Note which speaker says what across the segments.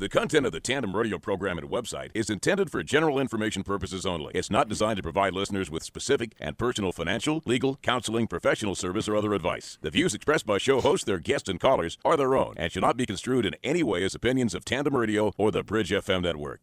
Speaker 1: The content of the Tandem Radio program and website is intended for general information purposes only. It's not designed to provide listeners with specific and personal financial, legal, counseling, professional service, or other advice. The views expressed by show hosts, their guests, and callers are their own and should not be construed in any way as opinions of Tandem Radio or the Bridge FM network.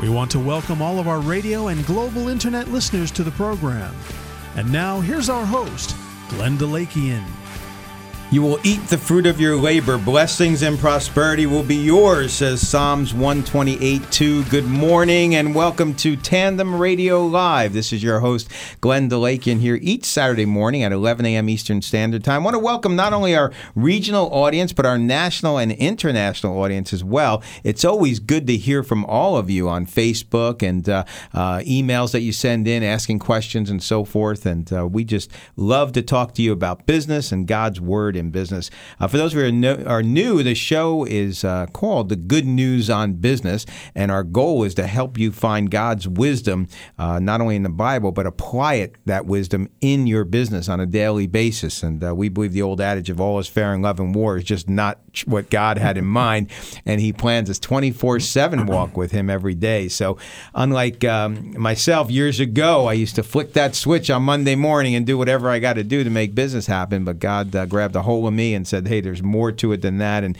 Speaker 2: We want to welcome all of our radio and global internet listeners to the program. And now, here's our host, Glenn DeLakian.
Speaker 3: You will eat the fruit of your labor. Blessings and prosperity will be yours, says Psalms 128 2. Good morning and welcome to Tandem Radio Live. This is your host, Glenn DeLakian, here each Saturday morning at 11 a.m. Eastern Standard Time. I want to welcome not only our regional audience, but our national and international audience as well. It's always good to hear from all of you on Facebook and uh, uh, emails that you send in asking questions and so forth. And uh, we just love to talk to you about business and God's Word in business. Uh, for those who are, no, are, new, the show is uh, called The Good News on Business, and our goal is to help you find God's wisdom, uh, not only in the Bible, but apply it, that wisdom, in your business on a daily basis. And uh, we believe the old adage of all is fair in love and war is just not what God had in mind, and He plans this 24 7 walk with Him every day. So, unlike um, myself years ago, I used to flick that switch on Monday morning and do whatever I got to do to make business happen, but God uh, grabbed a hold of me and said, "Hey, there's more to it than that." And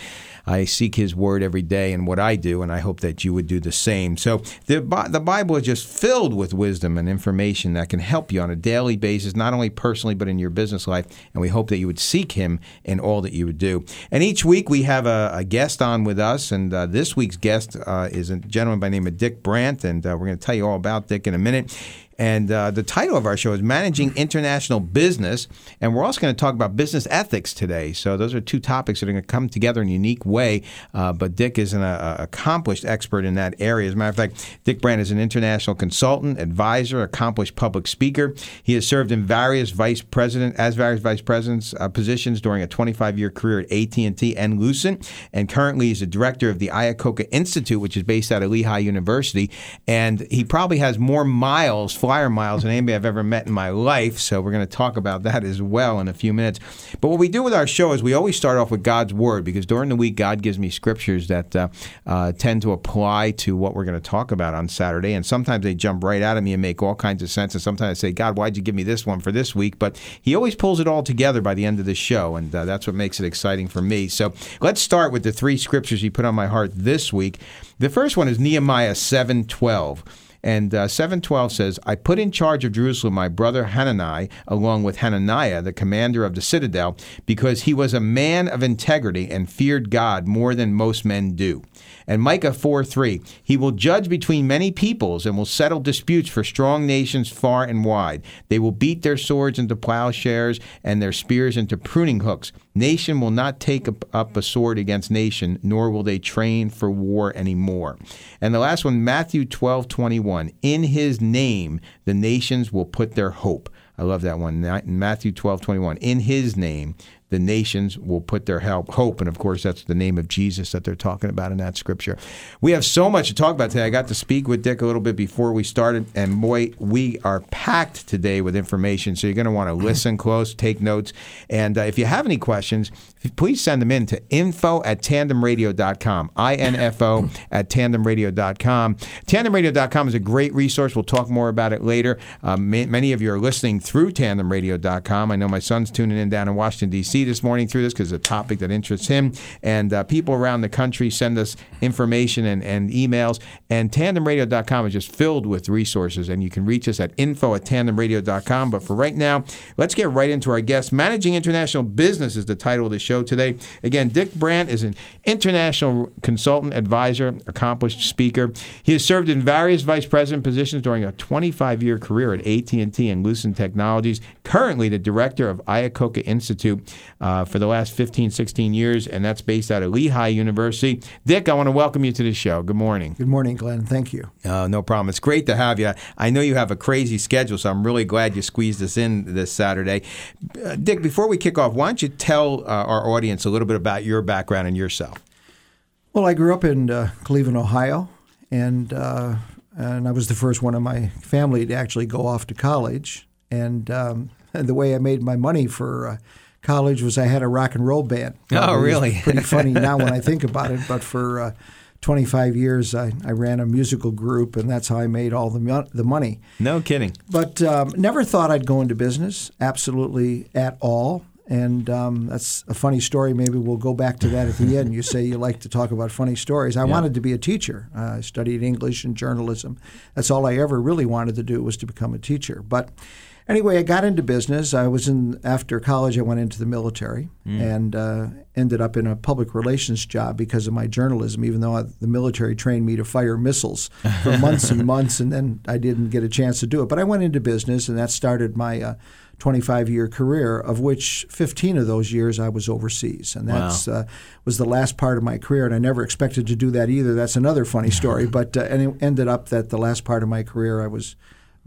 Speaker 3: I seek His Word every day in what I do, and I hope that you would do the same. So the the Bible is just filled with wisdom and information that can help you on a daily basis, not only personally but in your business life. And we hope that you would seek Him in all that you would do. And each week we have a, a guest on with us, and uh, this week's guest uh, is a gentleman by the name of Dick Brandt, and uh, we're going to tell you all about Dick in a minute. And uh, the title of our show is Managing International Business. And we're also going to talk about business ethics today. So those are two topics that are going to come together in a unique way. Uh, but Dick is an uh, accomplished expert in that area. As a matter of fact, Dick Brandt is an international consultant, advisor, accomplished public speaker. He has served in various vice president as various vice presidents uh, positions during a 25-year career at AT&T and Lucent. And currently he's the director of the Iacocca Institute, which is based out of Lehigh University. And he probably has more miles flyer miles than anybody I've ever met in my life. So we're going to talk about that as well in a few minutes. But what we do with our show is we always start off with God's Word because during the week, God gives me scriptures that uh, uh, tend to apply to what we're going to talk about on Saturday. And sometimes they jump right out of me and make all kinds of sense. And sometimes I say, God, why'd you give me this one for this week? But He always pulls it all together by the end of the show. And uh, that's what makes it exciting for me. So let's start with the three scriptures He put on my heart this week. The first one is Nehemiah 7 12. And uh, 712 says, I put in charge of Jerusalem my brother Hanani, along with Hananiah, the commander of the citadel, because he was a man of integrity and feared God more than most men do. And Micah 4 3, he will judge between many peoples and will settle disputes for strong nations far and wide. They will beat their swords into plowshares and their spears into pruning hooks. Nation will not take up a sword against nation, nor will they train for war anymore. And the last one, Matthew 12 21, in his name the nations will put their hope. I love that one. Matthew 12, 21. In his name, the nations will put their help, hope, and of course that's the name of Jesus that they're talking about in that scripture. We have so much to talk about today. I got to speak with Dick a little bit before we started, and boy, we are packed today with information. So you're going to want to listen close, take notes, and uh, if you have any questions, please send them in to info at tandemradio.com. I-N-F-O at tandemradio.com. Tandemradio.com is a great resource. We'll talk more about it later. Uh, many of you are listening through tandemradio.com. I know my son's tuning in down in Washington, D.C. this morning through this because it's a topic that interests him. And uh, people around the country send us information and, and emails. And tandemradio.com is just filled with resources. And you can reach us at info at tandemradio.com. But for right now, let's get right into our guest. Managing International Business is the title of the show today. Again, Dick Brandt is an international consultant, advisor, accomplished speaker. He has served in various vice president positions during a 25-year career at AT&T and Lucent Technologies. Currently, the director of Iacocca Institute uh, for the last 15, 16 years, and that's based out of Lehigh University. Dick, I want to welcome you to the show. Good morning.
Speaker 4: Good morning, Glenn. Thank you.
Speaker 3: Uh, no problem. It's great to have you. I know you have a crazy schedule, so I'm really glad you squeezed us in this Saturday. Uh, Dick, before we kick off, why don't you tell uh, our audience a little bit about your background and yourself?
Speaker 4: Well, I grew up in uh, Cleveland, Ohio, and uh, and I was the first one in my family to actually go off to college. And, um, and the way I made my money for uh, college was I had a rock and roll band.
Speaker 3: Probably oh, really?
Speaker 4: pretty funny now when I think about it. But for uh, 25 years, I, I ran a musical group, and that's how I made all the the money.
Speaker 3: No kidding.
Speaker 4: But um, never thought I'd go into business, absolutely at all. And um, that's a funny story. Maybe we'll go back to that at the end. You say you like to talk about funny stories. I yeah. wanted to be a teacher. Uh, I studied English and journalism. That's all I ever really wanted to do was to become a teacher. But anyway, I got into business. I was in after college. I went into the military mm. and uh, ended up in a public relations job because of my journalism. Even though I, the military trained me to fire missiles for months and months, and then I didn't get a chance to do it. But I went into business, and that started my uh, 25 year career, of which 15 of those years I was overseas. And that wow. uh, was the last part of my career. And I never expected to do that either. That's another funny story. but uh, and it ended up that the last part of my career I was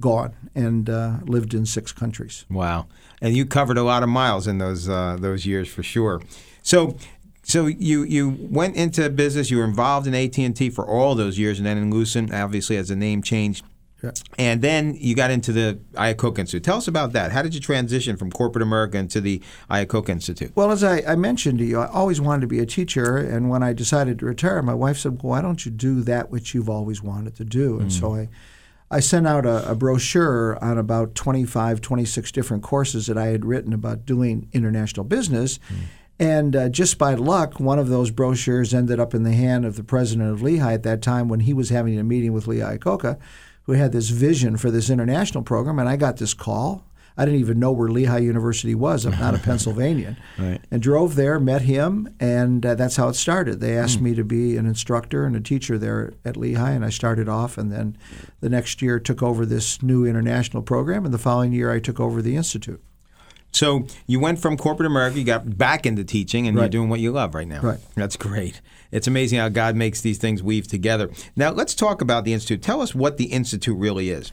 Speaker 4: gone and uh, lived in six countries.
Speaker 3: Wow. And you covered a lot of miles in those, uh, those years for sure. So, so you you went into business. You were involved in AT and T for all those years, and then in Lucent, obviously as the name changed, yeah. And then you got into the Iacocca Institute. Tell us about that. How did you transition from corporate America into the Iacocca Institute?
Speaker 4: Well, as I, I, mentioned to you, I always wanted to be a teacher. And when I decided to retire, my wife said, well, why don't you do that which you've always wanted to do? And mm. so I, I sent out a, a, brochure on about 25, 26 different courses that I had written about doing international business. Mm. And uh, just by luck, one of those brochures ended up in the hand of the president of Lehigh at that time when he was having a meeting with Lee Iacocca who had this vision for this international program, and I got this call. I didn't even know where Lehigh University was. I'm not a Pennsylvanian.
Speaker 3: right.
Speaker 4: And drove there, met him, and uh, that's how it started. They asked mm. me to be an instructor and a teacher there at Lehigh, and I started off. And then the next year took over this new international program, and the following year I took over the institute.
Speaker 3: So you went from corporate America, you got back into teaching, and right. you're doing what you love right now.
Speaker 4: Right.
Speaker 3: That's great. It's amazing how God makes these things weave together. Now, let's talk about the Institute. Tell us what the Institute really is.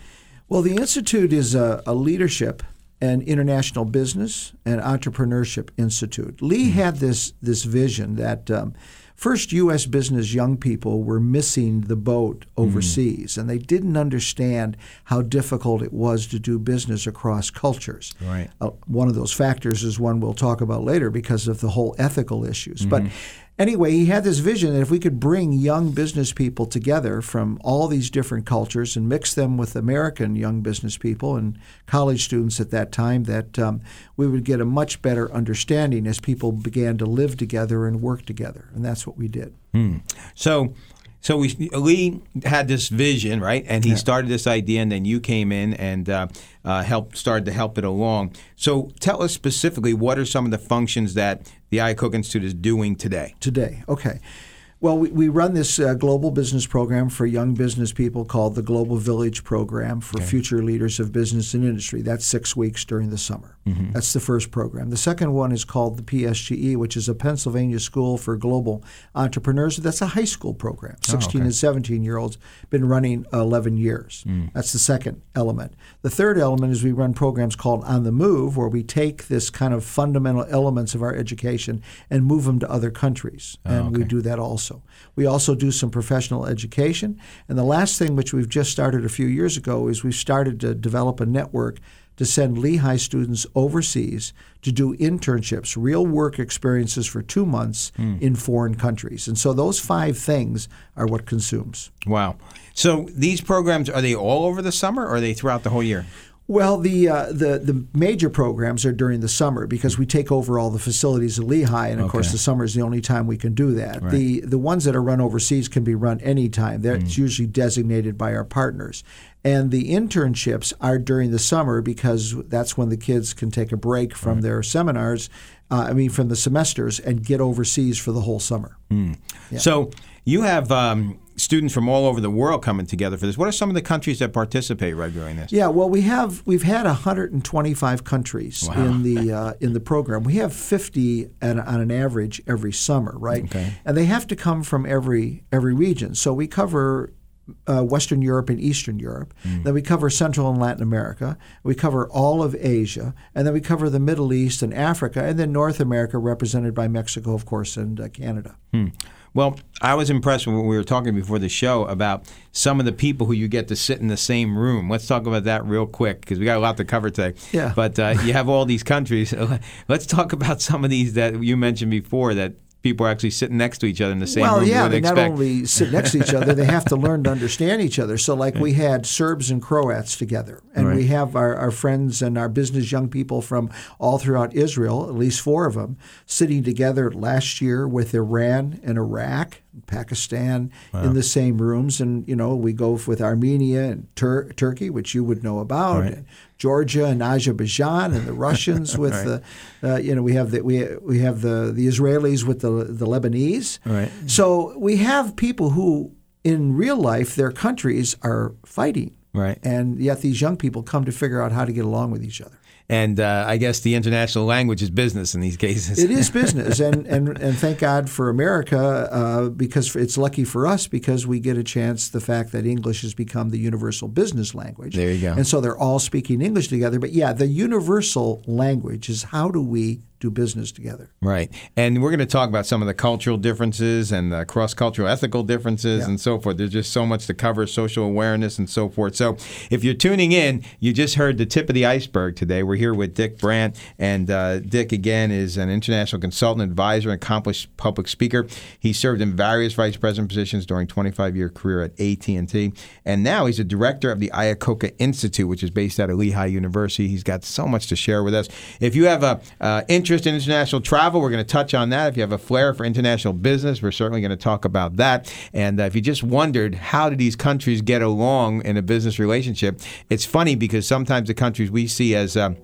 Speaker 4: Well, the Institute is a, a leadership and international business and entrepreneurship institute. Lee mm-hmm. had this this vision that um, first U.S. business young people were missing the boat overseas, mm. and they didn't understand how difficult it was to do business across cultures.
Speaker 3: Right.
Speaker 4: Uh, one of those factors is one we'll talk about later because of the whole ethical issues. Mm-hmm. But anyway, he had this vision that if we could bring young business people together from all these different cultures and mix them with American young business people and college students at that time, that um, we would get a much better understanding as people began to live together and work together. And that's what we did.
Speaker 3: Hmm. So, so we Lee had this vision, right? And he yeah. started this idea, and then you came in and uh, uh, helped started to help it along. So tell us specifically what are some of the functions that the Iacocca Institute is doing today?
Speaker 4: Today, okay. Well, we, we run this uh, global business program for young business people called the Global Village Program for future leaders of business and industry. That's six weeks during the summer. That's the first program. The second one is called the PSGE, which is a Pennsylvania School for Global Entrepreneurs. That's a high school program, 16 and 17 year olds, been running 11 years. That's the second element. The third element is we run programs called On the Move, where we take this kind of fundamental elements of our education and move them to other countries. And we do that also. We also do some professional education. And the last thing, which we've just started a few years ago, is we've started to develop a network to send Lehigh students overseas to do internships, real work experiences for two months hmm. in foreign countries. And so those five things are what consumes.
Speaker 3: Wow. So these programs are they all over the summer or are they throughout the whole year?
Speaker 4: Well, the uh, the the major programs are during the summer because we take over all the facilities at Lehigh, and of course the summer is the only time we can do that. The the ones that are run overseas can be run anytime. That's usually designated by our partners. And the internships are during the summer because that's when the kids can take a break from their seminars, uh, I mean, from the semesters, and get overseas for the whole summer.
Speaker 3: So you have um, students from all over the world coming together for this. What are some of the countries that participate regularly in this?
Speaker 4: Yeah, well, we have we've had 125 countries in the uh, in the program. We have 50 at, on an average every summer, right?
Speaker 3: Okay.
Speaker 4: And they have to come from every every region. So we cover. Uh, Western Europe and Eastern Europe. Then we cover Central and Latin America. We cover all of Asia, and then we cover the Middle East and Africa, and then North America, represented by Mexico, of course, and uh, Canada.
Speaker 3: Well, I was impressed when we were talking before the show about some of the people who you get to sit in the same room. Let's talk about that real quick because we got a lot to cover today.
Speaker 4: Yeah.
Speaker 3: But uh, you have all these countries. Let's talk about some of these that you mentioned before that people are actually sitting next to each other in the same
Speaker 4: well,
Speaker 3: room. You
Speaker 4: yeah, they not only sit next to each other, they have to learn to understand each other. So, like, we had Serbs and Croats together, and we have our, our friends and our business young people from all throughout Israel, at least four of them, sitting together last year with Iran and Iraq. Pakistan in the same rooms, and you know we go with Armenia and Tur- Turkey, which you would know about, and Georgia and Azerbaijan, and the Russians with the, uh, you know, we have the we we have the the Israelis with the the Lebanese.
Speaker 3: Right.
Speaker 4: So we have people who, in real life, their countries are fighting,
Speaker 3: Right.
Speaker 4: and yet these young people come to figure out how to get along with each other.
Speaker 3: And uh, I guess the international language is business in these cases.
Speaker 4: It is business, and, and, and thank God for America uh, because it's lucky for us because we get a chance. The fact that English has become the universal business language.
Speaker 3: There you go.
Speaker 4: And so they're all speaking English together. But yeah, the universal language is how do we do business together?
Speaker 3: Right. And we're going to talk about some of the cultural differences and the cross cultural ethical differences and so forth. There's just so much to cover, social awareness and so forth. So if you're tuning in, you just heard the tip of the iceberg today. We're here with Dick Brandt. And uh, Dick, again, is an international consultant, advisor, and accomplished public speaker. He served in various vice president positions during 25 year career at AT&T. And now he's a director of the Iacocca Institute, which is based out of Lehigh University. He's got so much to share with us. If you have a uh, interest in international travel, we're going to touch on that. If you have a flair for international business, we're certainly going to talk about that. And uh, if you just wondered how do these countries get along in a business relationship, it's funny because sometimes the countries we see as uh,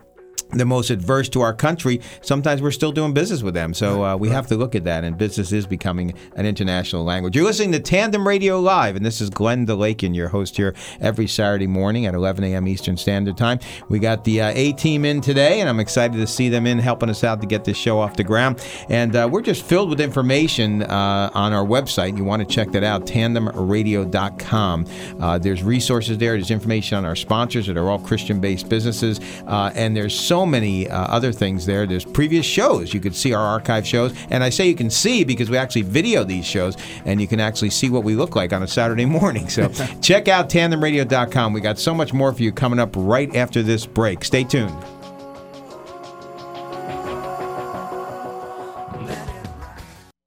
Speaker 3: the most adverse to our country, sometimes we're still doing business with them. So uh, we have to look at that, and business is becoming an international language. You're listening to Tandem Radio Live, and this is Glenn DeLakian, your host here every Saturday morning at 11 a.m. Eastern Standard Time. We got the uh, A team in today, and I'm excited to see them in helping us out to get this show off the ground. And uh, we're just filled with information uh, on our website. You want to check that out, tandemradio.com. Uh, there's resources there, there's information on our sponsors that are all Christian based businesses, uh, and there's so many uh, other things there. There's previous shows. You could see our archive shows. And I say you can see because we actually video these shows and you can actually see what we look like on a Saturday morning. So check out tandemradio.com. We got so much more for you coming up right after this break. Stay tuned.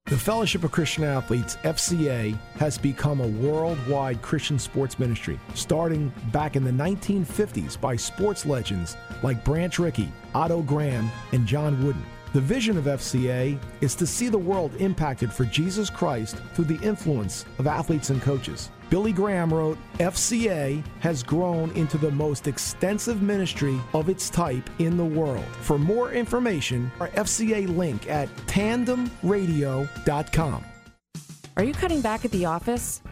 Speaker 5: The Fellowship of Christian Athletes, FCA, has become a worldwide Christian sports ministry, starting back in the 1950s by sports legends like Branch Rickey, Otto Graham, and John Wooden. The vision of FCA is to see the world impacted for Jesus Christ through the influence of athletes and coaches. Billy Graham wrote, FCA has grown into the most extensive ministry of its type in the world. For more information, our FCA link at tandemradio.com.
Speaker 6: Are you cutting back at the office?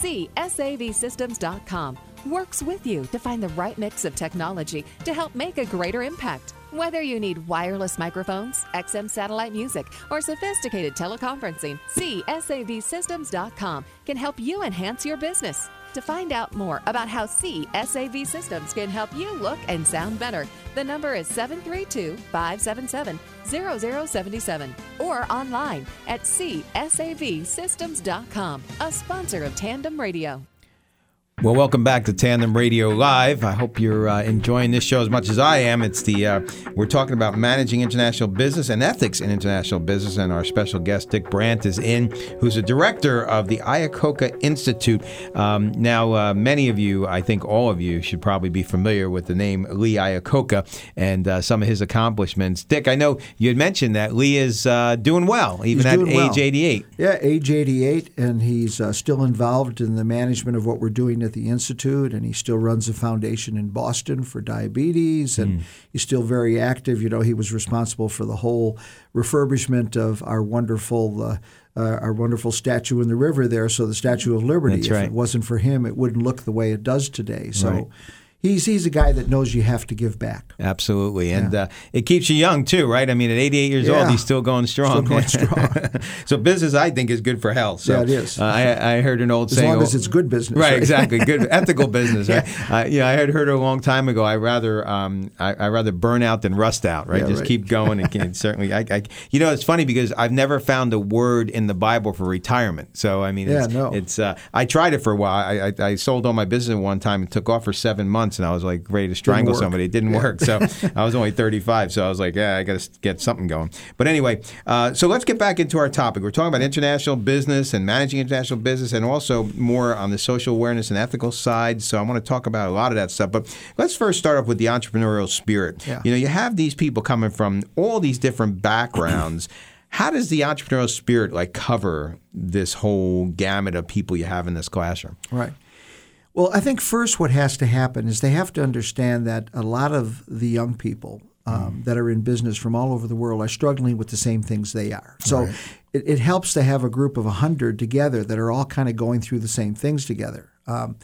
Speaker 7: CSAVSystems.com works with you to find the right mix of technology to help make a greater impact. Whether you need wireless microphones, XM satellite music, or sophisticated teleconferencing, CSAVSystems.com can help you enhance your business. To find out more about how CSAV Systems can help you look and sound better, the number is 732 577 0077 or online at csavsystems.com, a sponsor of Tandem Radio.
Speaker 3: Well, welcome back to Tandem Radio Live. I hope you're uh, enjoying this show as much as I am. It's the uh, we're talking about managing international business and ethics in international business, and our special guest Dick Brandt is in, who's the director of the Iacocca Institute. Um, now, uh, many of you, I think all of you, should probably be familiar with the name Lee Iacocca and uh, some of his accomplishments. Dick, I know you had mentioned that Lee is uh, doing well, even
Speaker 4: He's
Speaker 3: at age
Speaker 4: well.
Speaker 3: 88.
Speaker 4: Yeah, age 88, and he's uh, still involved in the management of what we're doing at the Institute, and he still runs a foundation in Boston for diabetes, and he's still very active. You know, he was responsible for the whole refurbishment of our wonderful. Uh, uh, our wonderful statue in the river there, so the Statue of Liberty. If it wasn't for him, it wouldn't look the way it does today. So
Speaker 3: Right.
Speaker 4: He's he's a guy that knows you have to give back.
Speaker 3: Absolutely, and uh, it keeps you young too, right? I mean, at 88 years old, he's still going strong.
Speaker 4: Still going strong.
Speaker 3: so business, I think, is good for health. So,
Speaker 4: Yeah, it is.
Speaker 3: Uh, I, I heard an old
Speaker 4: As
Speaker 3: saying, as
Speaker 4: long as it's good business,
Speaker 3: right?
Speaker 4: right?
Speaker 3: Exactly, good ethical business. Right? Uh, yeah, I had heard it a long time ago. I rather, um, I, I rather burn out than rust out. Right?
Speaker 4: Yeah,
Speaker 3: Just
Speaker 4: right.
Speaker 3: keep going. And can, certainly, I, I, you know, it's funny because I've never found a word in the Bible for retirement. So I mean, it's,
Speaker 4: Yeah, no.
Speaker 3: it's uh, I tried it for a while. I, I, I sold all my business at one time and took off for seven months, and I was like ready to strangle
Speaker 4: work.
Speaker 3: somebody. It didn't work. So I was only 35. So I was like, yeah, I got to get something going. But anyway, uh, so let's get back into our topic. We're talking about international business and managing international business, and also more on the social awareness and ethical side. So I want to talk about a lot of that stuff. But let's first start off with the entrepreneurial spirit.
Speaker 4: Yeah.
Speaker 3: You know, you have these people coming from all these different backgrounds. How does the entrepreneurial spirit like cover this whole gamut of people you have in this classroom?
Speaker 4: Right. Well, I think first what has to happen is they have to understand that a lot of the young people um, that are in business from all over the world are struggling with the same things they are. So it, it helps to have a group of 100 together that are all kind of going through the same things together. Um,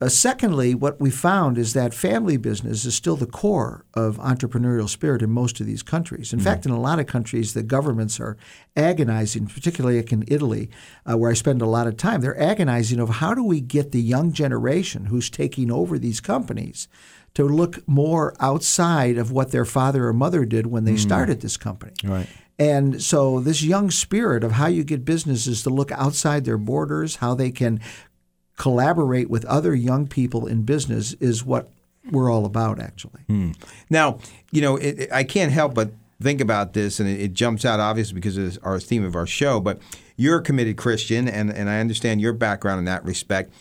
Speaker 4: uh, secondly, what we found is that family business is still the core of entrepreneurial spirit in most of these countries. In fact, in a lot of countries, the governments are agonizing, particularly like in Italy, uh, where I spend a lot of time. They're agonizing of how do we get the young generation who's taking over these companies to look more outside of what their father or mother did when they started this company.
Speaker 3: Right.
Speaker 4: And so, this young spirit of how you get businesses to look outside their borders, how they can collaborate with other young people in business, is what we're all about, actually.
Speaker 3: Now, you know, it, it- I can't help but think about this, and it, it jumps out obviously because it's our theme of our show. But you're a committed Christian, and, and I understand your background in that respect.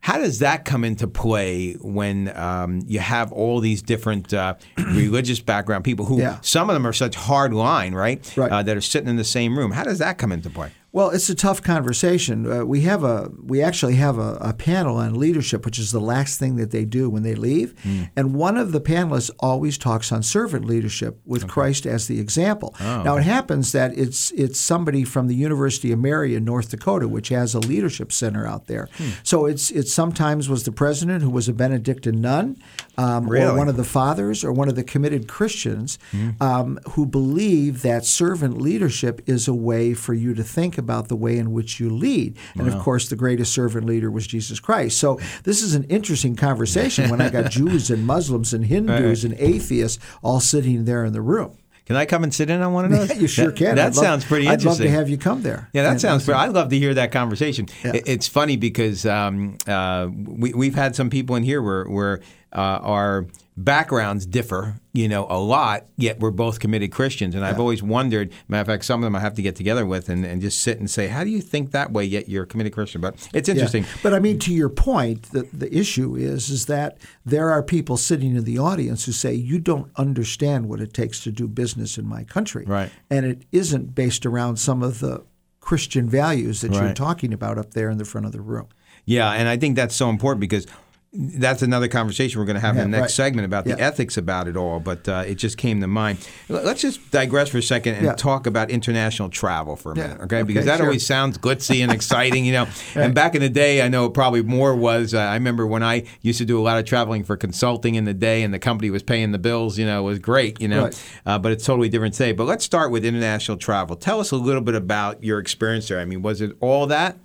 Speaker 3: How does that come into play when um, you have all these different uh, religious background people who
Speaker 4: Yeah.
Speaker 3: some of them are such hard line, right?
Speaker 4: Right.
Speaker 3: Uh, that are sitting in the same room. How does that come into play?
Speaker 4: Well, it's a tough conversation. Uh, we have a we actually have a, a panel on leadership, which is the last thing that they do when they leave. And one of the panelists always talks on servant leadership with Christ as the example. now it happens that it's it's somebody from the University of Mary in North Dakota, which has a leadership center out there. So it's it sometimes was the president who was a Benedictine nun, um, or one of the fathers, or one of the committed Christians um, who believe that servant leadership is a way for you to think about the way in which you lead. And of course, the greatest servant leader was Jesus Christ. So this is an interesting conversation when I got Jews and Muslims and Hindus and atheists all sitting there in the room.
Speaker 3: Can I come and sit in on one of those?
Speaker 4: Yeah, you sure
Speaker 3: That-
Speaker 4: can.
Speaker 3: That,
Speaker 4: I'd love-
Speaker 3: sounds pretty interesting.
Speaker 4: I'd love to have you come there.
Speaker 3: Yeah, that
Speaker 4: And-
Speaker 3: sounds. Pretty, I'd love to hear that conversation.
Speaker 4: Yeah.
Speaker 3: It- It's funny because um, uh, we we've had some people in here where where uh, our backgrounds differ, you know, a lot. Yet we're both committed Christians, and I've always wondered. Matter of fact, some of them I have to get together with and, and just sit and say, "How do you think that way?" Yet you're a committed Christian. But it's
Speaker 4: Yeah.
Speaker 3: interesting.
Speaker 4: But I mean, to your point, the, the issue is is that there are people sitting in the audience who say you don't understand what it takes to do business in my country,
Speaker 3: Right.
Speaker 4: And it isn't based around some of the Christian values that you're talking about up there in the front of the room.
Speaker 3: Yeah, and I think that's so important because that's another conversation we're going to have in the next
Speaker 4: right.
Speaker 3: segment about the ethics about it all. But uh, it just came to mind. Let's just digress for a second and
Speaker 4: Yeah.
Speaker 3: talk about international travel for a
Speaker 4: Yeah.
Speaker 3: minute, okay?
Speaker 4: Okay,
Speaker 3: Because that
Speaker 4: sure.
Speaker 3: always sounds glitzy and exciting, you know. And back in the day, I know probably more was. Uh, I remember when I used to do a lot of traveling for consulting in the day, and the company was paying the bills. You know, it was great, you know.
Speaker 4: Right.
Speaker 3: Uh, but it's totally different today. But let's start with international travel. Tell us a little bit about your experience there. I mean, was it all that?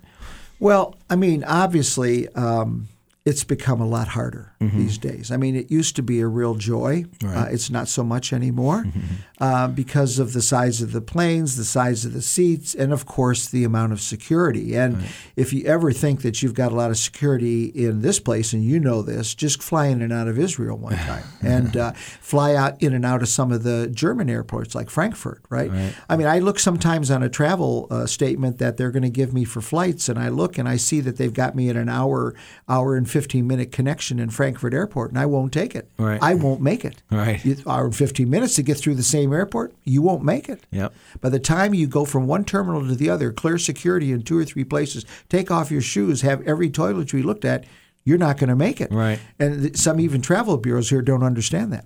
Speaker 4: Well, I mean, obviously, um, it's become a lot harder
Speaker 3: Mm-hmm.
Speaker 4: these days. I mean, it used to be a real joy. Uh, it's not so much anymore
Speaker 3: Mm-hmm.
Speaker 4: uh, because of the size of the planes, the size of the seats, and of course, the amount of security. And if you ever think that you've got a lot of security in this place, and you know this, just fly in and out of Israel one time and uh, fly out in and out of some of the German airports like Frankfurt, right? I mean, I look sometimes on a travel uh, statement that they're going to give me for flights, and I look and I see that they've got me at an hour, hour and 15 minute connection in Frankfurt Airport, and I won't take it.
Speaker 3: Right.
Speaker 4: I won't make it.
Speaker 3: Right.
Speaker 4: You- hour and 15 minutes to get through the same airport, you won't make it.
Speaker 3: Yep.
Speaker 4: By the time you go from one terminal to the other, clear security in two or three places, take off your shoes, have every toiletry looked at, you're not going to make it.
Speaker 3: Right.
Speaker 4: And th- some even travel bureaus here don't understand that.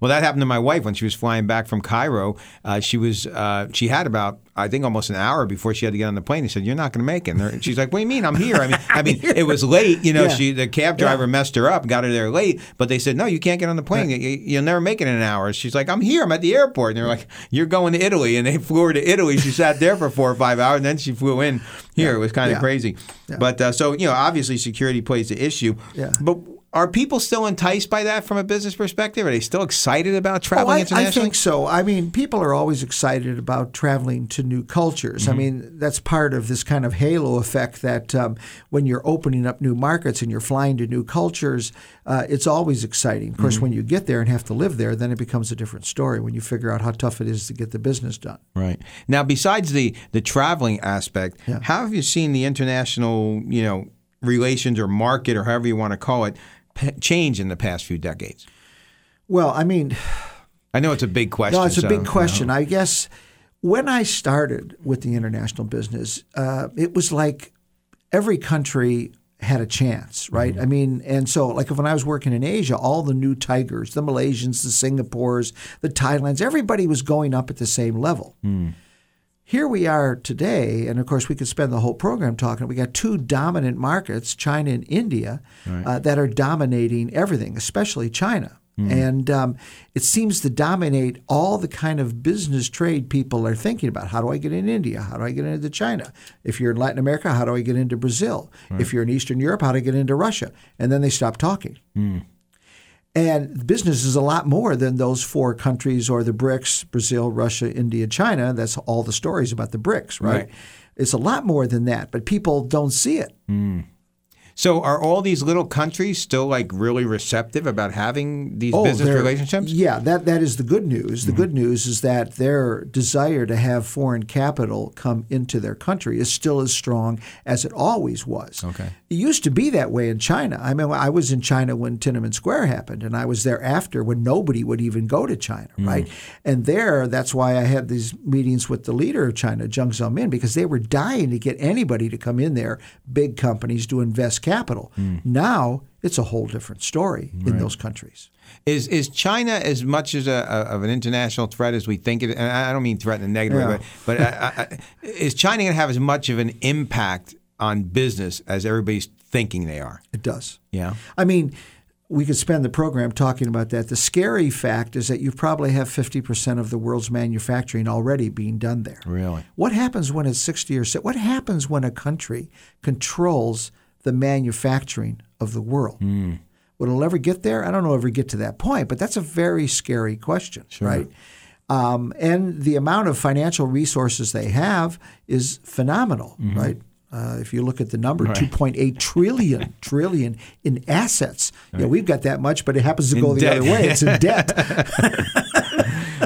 Speaker 3: Well, that happened to my wife when she was flying back from Cairo. Uh, she was uh, she had about I think almost an hour before she had to get on the plane. He said, "You're not going to make it." And she's like, "What do you mean? I'm here." I mean, I mean, it was late. You know,
Speaker 4: Yeah.
Speaker 3: she the cab driver messed her up, got her there late. But they said, "No, you can't get on the plane. You, you'll never make it in an hour." She's like, "I'm here. I'm at the airport." And they're like, "You're going to Italy." And they flew her to Italy. She sat there for four or five hours, and then she flew in here. It was kind of
Speaker 4: Yeah.
Speaker 3: crazy. But uh, so you know, obviously, security plays the issue.
Speaker 4: Yeah.
Speaker 3: But are people still enticed by that from a business perspective? Are they still excited about
Speaker 4: Oh,
Speaker 3: traveling
Speaker 4: I, I
Speaker 3: internationally?
Speaker 4: think so. I mean, people are always excited about traveling to new cultures.
Speaker 3: Mm-hmm.
Speaker 4: I mean, that's part of this kind of halo effect that um, when you're opening up new markets and you're flying to new cultures, uh, it's always exciting. Of
Speaker 3: Mm-hmm.
Speaker 4: course, when you get there and have to live there, then it becomes a different story when you figure out how tough it is to get the business done.
Speaker 3: Right. Now, besides the the traveling aspect, how have you seen the international, you know, relations or market or however you want to call it p- change in the past few decades?
Speaker 4: Well, I mean,
Speaker 3: I know it's a big question.
Speaker 4: No, it's a
Speaker 3: so,
Speaker 4: big
Speaker 3: you know.
Speaker 4: question. I guess when I started with the international business, uh, it was like every country had a chance, right? I mean, and so like when I was working in Asia, all the new tigers, the Malaysians, the Singapores, the Thailands, everybody was going up at the same level. Here we are today, and of course, we could spend the whole program talking. We got two dominant markets, China and India, uh, that are dominating everything, especially China. And um, it seems to dominate all the kind of business trade people are thinking about. How do I get in India? How do I get into China? If you're in Latin America, how do I get into Brazil? If you're in Eastern Europe, how do I get into Russia? And then they stop talking. And business is a lot more than those four countries or the BRICS Brazil, Russia, India, China. That's all the stories about the BRICS, right?
Speaker 3: Right.
Speaker 4: It's a lot more than that, but people don't see it. Hmm.
Speaker 3: So, are all these little countries still like really receptive about having these business
Speaker 4: Oh, they're-
Speaker 3: relationships? Mm-hmm.
Speaker 4: Yeah, that that is the good news. The good news is that their desire to have foreign capital come into their country is still as strong as it always was.
Speaker 3: Okay.
Speaker 4: It used to be that way in China. I mean, I was in China when Tiananmen Square happened, and I was there after when nobody would even go to China,
Speaker 3: Mm.
Speaker 4: right? And there, that's why I had these meetings with the leader of China, Jiang Zemin, because they were dying to get anybody to come in there, big companies, to invest capital.
Speaker 3: Mm.
Speaker 4: Now, it's a whole different story in those countries.
Speaker 3: Is is China as much as a, a, of an international threat as we think it? And I don't mean threat in a negative
Speaker 4: Yeah.
Speaker 3: way, but, but I, I, is China going to have as much of an impact on business as everybody's thinking they are?
Speaker 4: It does.
Speaker 3: Yeah.
Speaker 4: I mean, we could spend the program talking about that. The scary fact is that you probably have 50% of the world's manufacturing already being done there.
Speaker 3: Really?
Speaker 4: What happens when it's 60 or 70? What happens when a country controls the manufacturing of the world?
Speaker 3: Mm.
Speaker 4: Will it ever get there? I don't know. Ever get to that point? But that's a very scary question,
Speaker 3: Sure.
Speaker 4: right? Um, and the amount of financial resources they have is phenomenal, right? Uh, if you look at the number,
Speaker 3: Mm-hmm. Right.
Speaker 4: 2.8 trillion trillion in assets. Yeah, we've got that much, but it happens to
Speaker 3: In
Speaker 4: go the
Speaker 3: debt.
Speaker 4: other way. It's in debt.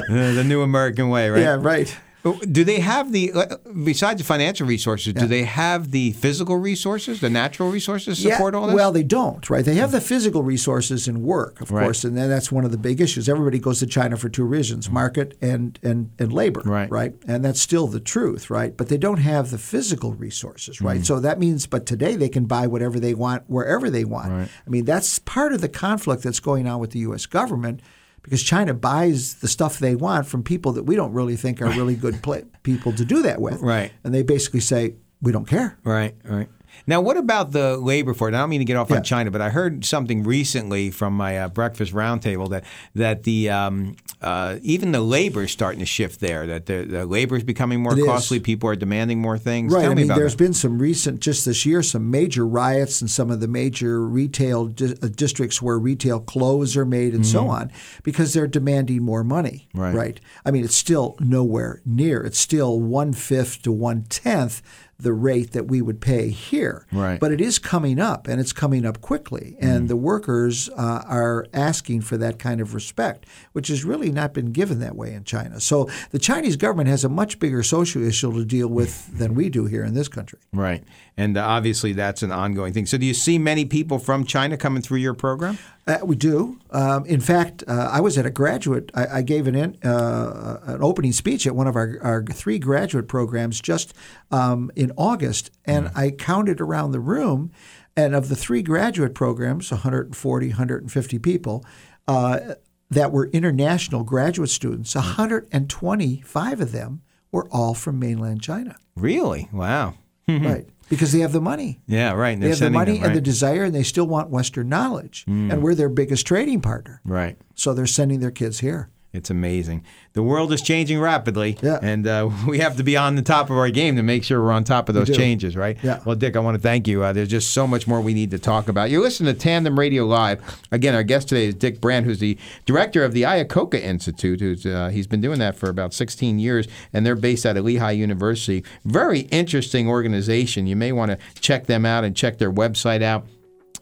Speaker 3: The new American way, right?
Speaker 4: Yeah, right.
Speaker 3: Do they have the uh, besides the financial resources? Do they have the physical resources, the natural resources to support all this?
Speaker 4: Well, they don't, right? They have the physical resources and work, of
Speaker 3: Right.
Speaker 4: course, and then that's one of the big issues. Everybody goes to China for two reasons: market and and and labor,
Speaker 3: Right.
Speaker 4: Right, and that's still the truth, right? But they don't have the physical resources,
Speaker 3: Mm.
Speaker 4: right? So that means, but today they can buy whatever they want wherever they want.
Speaker 3: Right.
Speaker 4: I mean, that's part of the conflict that's going on with the U.S. government. Because China buys the stuff they want from people that we don't really think are really good pla people to do that with.
Speaker 3: Right.
Speaker 4: And they basically say, we don't care.
Speaker 3: Right, right. Now, what about the labor force? I don't mean to get off
Speaker 4: Yeah.
Speaker 3: on China, but I heard something recently from my uh, breakfast roundtable that that the um, uh, even the labor is starting to shift there. That the, the labor is becoming more
Speaker 4: It is.
Speaker 3: costly. People are demanding more things.
Speaker 4: Right.
Speaker 3: Tell
Speaker 4: I
Speaker 3: me
Speaker 4: mean, there's
Speaker 3: that.
Speaker 4: been some recent, just this year, some major riots in some of the major retail di- uh, districts where retail clothes are made and so on because they're demanding more money.
Speaker 3: Mm-hmm. Right.
Speaker 4: Right. I mean, it's still nowhere near. It's still one fifth to one tenth the rate that we would pay here.
Speaker 3: Right.
Speaker 4: But it is coming up, and it's coming up quickly. And the workers uh, are asking for that kind of respect, which has really not been given that way in China. So the Chinese government has a much bigger social issue to deal with than we do here in this country.
Speaker 3: Right, and uh, obviously that's an ongoing thing. So, do you see many people from China coming through your program?
Speaker 4: Uh, we do. Um, in fact, uh, I was at a graduate. I, I gave an in, uh, an opening speech at one of our, our three graduate programs just um, in August, and I counted around the room, and of the three graduate programs, 140, 150 people. Uh, that were international graduate students, 125 of them were all from mainland China.
Speaker 3: Really? Wow.
Speaker 4: right. Because they have the money.
Speaker 3: Yeah, right. and
Speaker 4: They have the money
Speaker 3: them,
Speaker 4: and the desire, and they still want Western knowledge. And mm. we're their biggest trading partner.
Speaker 3: Right.
Speaker 4: So they're sending their kids here.
Speaker 3: It's amazing. The world is changing rapidly,
Speaker 4: Yeah.
Speaker 3: and uh, we have to be on the top of our game to make sure we're on top of those changes, right?
Speaker 4: Yeah.
Speaker 3: Well, Dick, I want to thank you. Uh, there's just so much more we need to talk about. You're listening to Tandem Radio Live. Again, our guest today is Dick Brandt, who's the director of the Iacocca Institute. Who's uh, he's been doing that for about 16 years, and they're based out of Lehigh University. Very interesting organization. You may want to check them out and check their website out.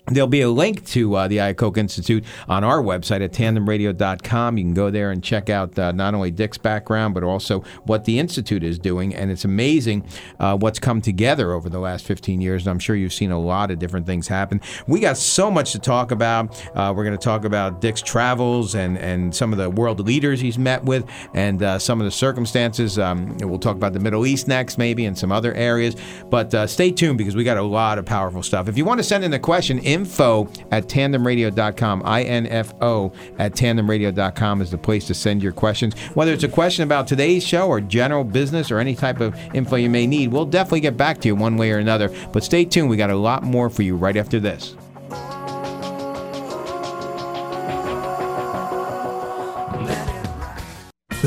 Speaker 3: There'll be a link to uh, the Iacocca Institute on our website at tandemradio.com. You can go there and check out uh, not only Dick's background, but also what the Institute is doing. And it's amazing uh, what's come together over the last 15 years. And I'm sure you've seen a lot of different things happen. We got so much to talk about. Uh, we're going to talk about Dick's travels and, and some of the world leaders he's met with and uh, some of the circumstances. Um, we'll talk about the Middle East next, maybe, and some other areas. But uh, stay tuned because we got a lot of powerful stuff. If you want to send in a question, info at tandemradio.com. I-N-F-O at tandemradio.com is the place to send your questions. Whether it's a question about today's show or general business or any type of info you may need, we'll definitely get back to you one way or another. But stay tuned. We got a lot more for you right after this.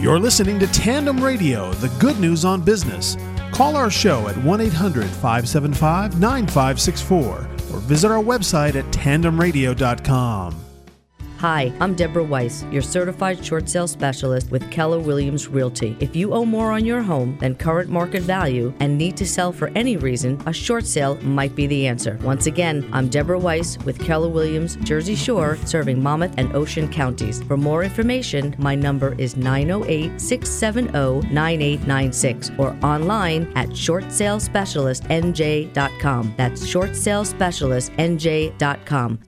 Speaker 2: You're listening to Tandem Radio, the good news on business. Call our show at 1 800 575 9564 or visit our website at tandemradio.com.
Speaker 8: Hi, I'm Deborah Weiss, your certified short sale specialist with Keller Williams Realty. If you owe more on your home than current market value and need to sell for any reason, a short sale might be the answer. Once again, I'm Deborah Weiss with Keller Williams Jersey Shore, serving Monmouth and Ocean counties. For more information, my number is 908 670 9896 or online at shortsalespecialistnj.com. That's shortsalespecialistnj.com.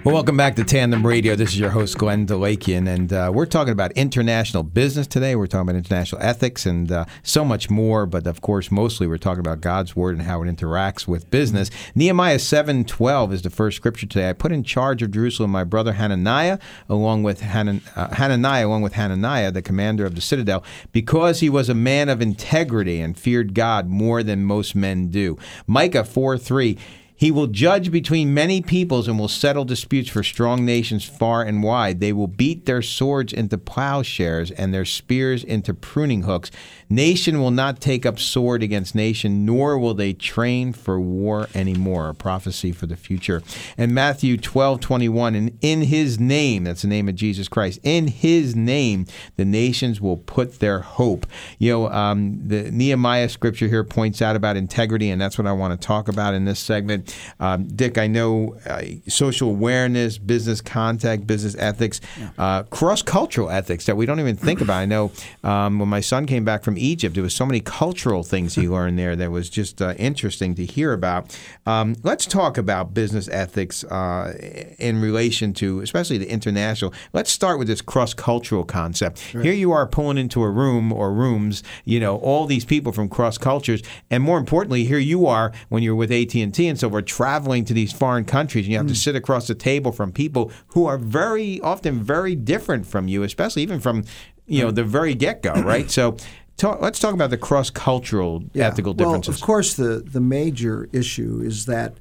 Speaker 3: Well, welcome back to Tandem Radio. This is your host, Glenn Delakian, and uh, we're talking about international business today. We're talking about international ethics and uh, so much more, but of course, mostly we're talking about God's Word and how it interacts with business. Nehemiah 7.12 is the first scripture today. I put in charge of Jerusalem my brother Hananiah, along with Hanan- uh, Hananiah, along with Hananiah, the commander of the citadel, because he was a man of integrity and feared God more than most men do. Micah 4.3 he will judge between many peoples and will settle disputes for strong nations far and wide. They will beat their swords into plowshares and their spears into pruning hooks. Nation will not take up sword against nation, nor will they train for war anymore. A prophecy for the future. And Matthew 12, 21, and in his name, that's the name of Jesus Christ, in his name, the nations will put their hope. You know, um, the Nehemiah scripture here points out about integrity, and that's what I want to talk about in this segment. Um, Dick, I know uh, social awareness, business contact, business ethics, uh, cross cultural ethics that we don't even think about. I know um, when my son came back from Egypt, there was so many cultural things he learned there that was just uh, interesting to hear about. Um, let's talk about business ethics uh, in relation to, especially the international. Let's start with this cross cultural concept.
Speaker 4: Right.
Speaker 3: Here you are pulling into a room or rooms, you know, all these people from cross cultures, and more importantly, here you are when you're with AT and T and so we're traveling to these foreign countries, and you have to sit across the table from people who are very often very different from you, especially even from you know the very get go, right? So. Talk, let's talk about the cross-cultural ethical differences.
Speaker 4: Well, of course, the, the major issue is that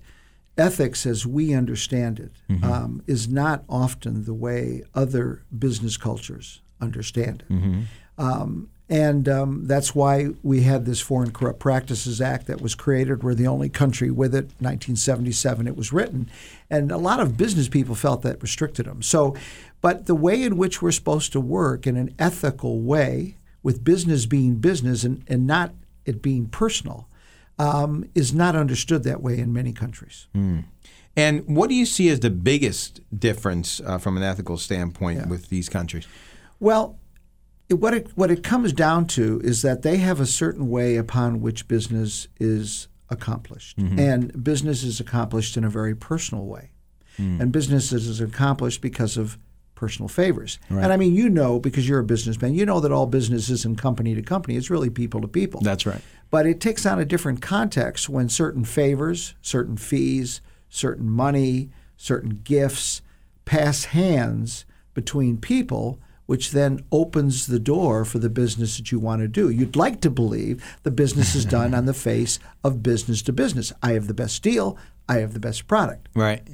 Speaker 4: ethics, as we understand it,
Speaker 3: Mhm.
Speaker 4: um, is not often the way other business cultures understand it.
Speaker 3: Mhm.
Speaker 4: Um, and um, that's why we had this Foreign Corrupt Practices Act that was created. We're the only country with it. 1977, it was written. And a lot of business people felt that restricted them. So, but the way in which we're supposed to work in an ethical way, with business being business and, and not it being personal, um, is not understood that way in many countries.
Speaker 3: Hmm. And what do you see as the biggest difference uh, from an ethical standpoint with these countries?
Speaker 4: Well, it, what it what it comes down to is that they have a certain way upon which business is accomplished,
Speaker 3: Mhm.
Speaker 4: and business is accomplished in a very personal way,
Speaker 3: Mm.
Speaker 4: and business is accomplished because of personal favors.
Speaker 3: Right.
Speaker 4: And I mean, you know, because you're a businessman, you know that all business isn't company to company; it's really people to people.
Speaker 3: That's right.
Speaker 4: But it takes on a different context when certain favors, certain fees, certain money, certain gifts pass hands between people, which then opens the door for the business that you want to do. You'd like to believe the business is done on the face of business to business. I have the best deal, I have the best product.
Speaker 3: Right.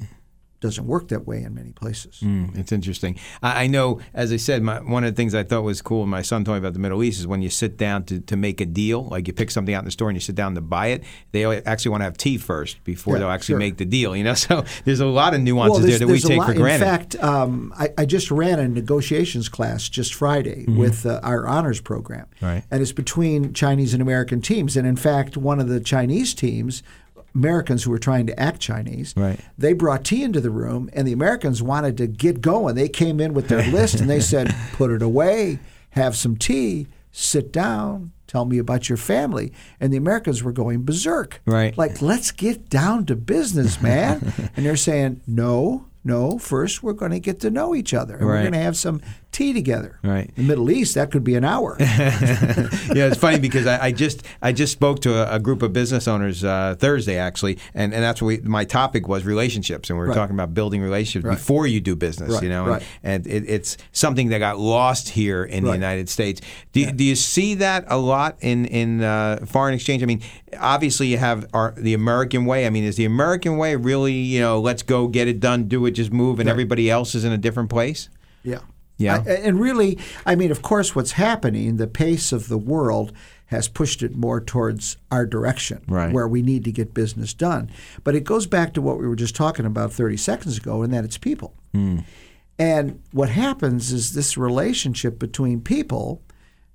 Speaker 4: Doesn't work that way in many places.
Speaker 3: Mm, it's interesting. I, I know, as I said, my, one of the things I thought was cool, and my son told me about the Middle East, is when you sit down to, to make a deal, like you pick something out in the store and you sit down to buy it, they actually want to have tea first before
Speaker 4: Yeah,
Speaker 3: they'll actually
Speaker 4: sure.
Speaker 3: make the deal. You know, so there's a lot of nuances
Speaker 4: well,
Speaker 3: there that we take
Speaker 4: lot.
Speaker 3: for granted.
Speaker 4: In fact, um, I, I just ran a negotiations class just Friday
Speaker 3: Mhm.
Speaker 4: with uh, our honors program,
Speaker 3: Right.
Speaker 4: and it's between Chinese and American teams. And in fact, one of the Chinese teams, Americans who were trying to act Chinese,
Speaker 3: Right.
Speaker 4: they brought tea into the room, and the Americans wanted to get going. They came in with their list, and they said, "Put it away, have some tea, sit down." Tell me about your family. And the Americans were going berserk.
Speaker 3: Right.
Speaker 4: Like, let's get down to business, man. and they're saying, no, no, first we're going to get to know each other. And we're going to have some tea together.
Speaker 3: Right.
Speaker 4: In the Middle East, that could be an hour.
Speaker 3: yeah, it's funny because I, I just I just spoke to a, a group of business owners uh, Thursday actually, and, and that's what we, my topic was relationships, and we were
Speaker 4: Right.
Speaker 3: talking about building relationships
Speaker 4: Right.
Speaker 3: before you do business,
Speaker 4: Right,
Speaker 3: you know, and, and it, it's something that got lost here in the United States. Do, do you see that a lot in in uh, foreign exchange? I mean, obviously you have our, the American way. I mean, is the American way really you know let's go get it done, do it, just move, and everybody else is in a different place?
Speaker 4: Yeah.
Speaker 3: Yeah.
Speaker 4: I- and really, I mean, of course, what's happening, the pace of the world has pushed it more towards our direction,
Speaker 3: Right.
Speaker 4: where we need to get business done. But it goes back to what we were just talking about 30 seconds ago, and that it's people. Mm. And what happens is this relationship between people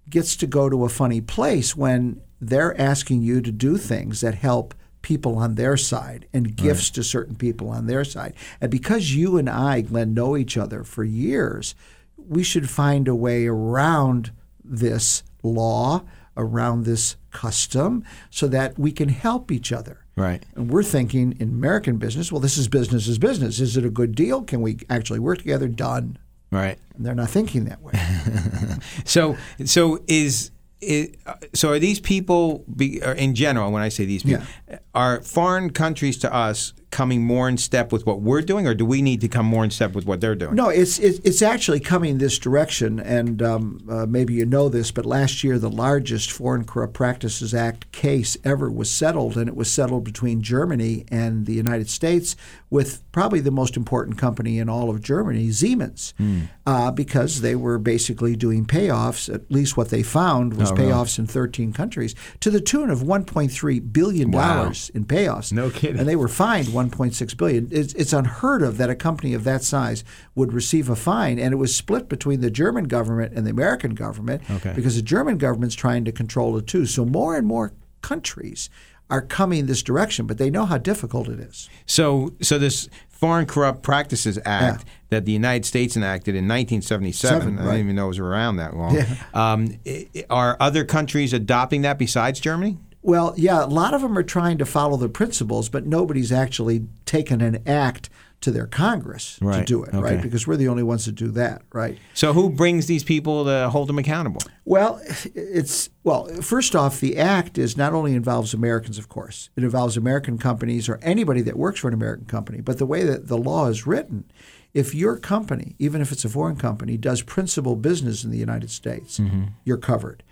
Speaker 4: gets to go to a funny place when they're asking you to do things that help people on their side and gifts to certain people on their side. And because you and I, Glenn, know each other for years, we should find a way around this law, around this custom, so that we can help each other.
Speaker 3: Right.
Speaker 4: And we're thinking in American business, well, this is business is business. Is it a good deal? Can we actually work together? Done.
Speaker 3: Right.
Speaker 4: And they're not thinking that way.
Speaker 3: So, so is, is so are these people be, in general? When I say these people, are foreign countries to us coming more in step with what we're doing, or do we need to come more in step with what they're doing?
Speaker 4: No, it's it's, actually coming this direction, and um, uh, maybe you know this, but last year the largest Foreign Corrupt Practices Act case ever was settled, and it was settled between Germany and the United States with probably the most important company in all of Germany, Siemens, uh, because they were basically doing payoffs. At least what they found was
Speaker 3: Oh, really?
Speaker 4: payoffs in 13 countries to the tune of 1.3 billion dollars in payoffs.
Speaker 3: No kidding.
Speaker 4: And they were fined 1.6 billion. It's, it's unheard of that a company of that size would receive a fine, and it was split between the German government and the American government
Speaker 3: Okay.
Speaker 4: because the German government's trying to control it too. So more and more countries are coming this direction, but they know how difficult it is.
Speaker 3: So, so this Foreign Corrupt Practices Act that the United States enacted in 1977,
Speaker 4: Seven,
Speaker 3: I
Speaker 4: right.
Speaker 3: didn't even know it was around that long.
Speaker 4: Yeah.
Speaker 3: Um, i- i- are other countries adopting that besides Germany?
Speaker 4: Well, yeah, a lot of them are trying to follow the principles, but nobody's actually taken an act to their Congress to do it,
Speaker 3: okay.
Speaker 4: right? Because we're the only ones that do that, right?
Speaker 3: So, who brings these people to hold them accountable?
Speaker 4: Well, it's well. First off, the act is not only involves Americans, of course. It involves American companies or anybody that works for an American company. But the way that the law is written, if your company, even if it's a foreign company, does principal business in the United States, mm-hmm. you're covered.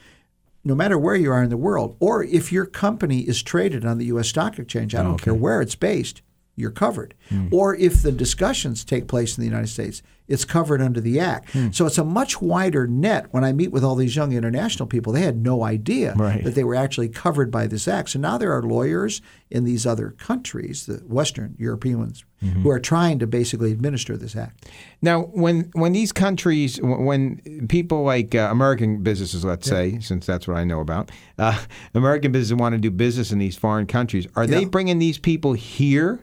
Speaker 4: No matter where you are in the world, or if your company is traded on the U.S. Stock Exchange, I don't care where it's based, you're covered. Or if the discussions take place in the United States, it's covered under the Act. So it's a much wider net. When I meet with all these young international people, they had no idea
Speaker 3: Right.
Speaker 4: that they were actually covered by this Act. So now there are lawyers in these other countries, the Western European ones, who are trying to basically administer this Act.
Speaker 3: Now, when when these countries, when people like uh, American businesses, let's say, since that's what I know about, uh, American businesses want to do business in these foreign countries, are they bringing these people here,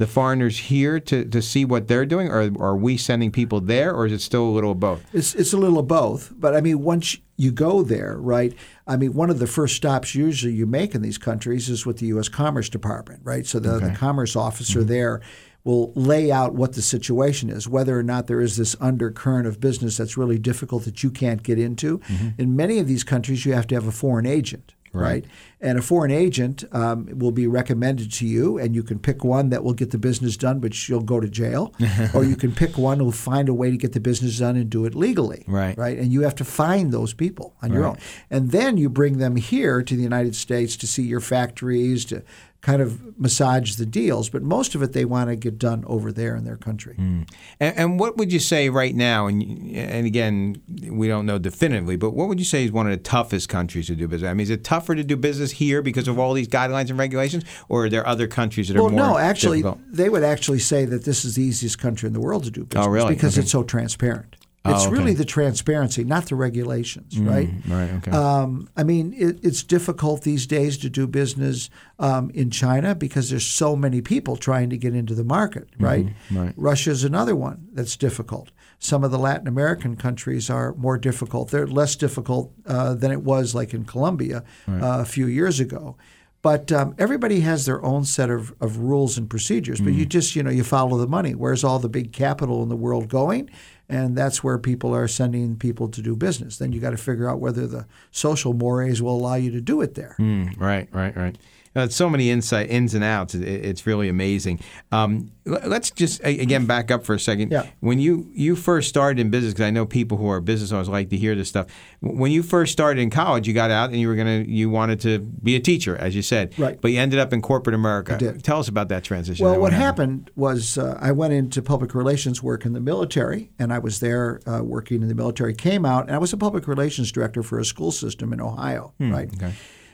Speaker 3: the foreigners here, to, to see what they're doing, or are we sending people there, or is it still a little of both?
Speaker 4: It's it's a little of both, but I mean, once you go there, right? I mean, one of the first stops usually you make in these countries is with the U.S. Commerce Department, right? So the, the commerce officer mm-hmm. there will lay out what the situation is, whether or not there is this undercurrent of business that's really difficult that you can't get into. Mm-hmm. In many of these countries, you have to have a foreign agent. Right. And a foreign agent um, will be recommended to you, and you can pick one that will get the business done, but you'll go to jail. or you can pick one who'll find a way to get the business done and do it legally.
Speaker 3: Right.
Speaker 4: Right. And you have to find those people on your own. And then you bring them here to the United States to see your factories, to kind of massage the deals. But most of it they want to get done over there in their country. Hmm.
Speaker 3: And, and what would you say right now? And and again, we don't know definitively, but what would you say is one of the toughest countries to do business? I mean, is it tougher to do business here because of all these guidelines and regulations, or are there other countries that are more?
Speaker 4: Well, no, actually,
Speaker 3: difficult?
Speaker 4: they would actually say that this is the easiest country in the world to do oh, business
Speaker 3: Oh, really?
Speaker 4: because
Speaker 3: Okay.
Speaker 4: it's so transparent.
Speaker 3: Oh,
Speaker 4: It's
Speaker 3: okay.
Speaker 4: really the transparency, not the regulations, right?
Speaker 3: Mm, right. Okay.
Speaker 4: Um, I mean, it, it's difficult these days to do business um, in China because there's so many people trying to get into the market, right?
Speaker 3: Mm-hmm. right.
Speaker 4: Russia's another one that's difficult. Some of the Latin American countries are more difficult. They're less difficult uh, than it was, like in Colombia uh, a few years ago. But um, everybody has their own set of, of rules and procedures. But you just, you know, you follow the money. Where's all the big capital in the world going? And that's where people are sending people to do business. Then you got to figure out whether the social mores will allow you to do it there.
Speaker 3: Mm, right, right, right. Uh, so many insight ins and outs. It, it's really amazing. Um, let's just again back up for a second.
Speaker 4: Yeah.
Speaker 3: When you you first started in business, because I know people who are business owners like to hear this stuff. When you first started in college, you got out and you were gonna you wanted to be a teacher, as you said.
Speaker 4: Right.
Speaker 3: But you ended up in corporate America.
Speaker 4: I did.
Speaker 3: Tell us about that transition.
Speaker 4: Well, what happened was uh, I went into public relations work in the military, and I was there uh, working in the military. Came out, and I was a public relations director for a school system in Ohio.
Speaker 3: Hmm,
Speaker 4: right.
Speaker 3: Okay.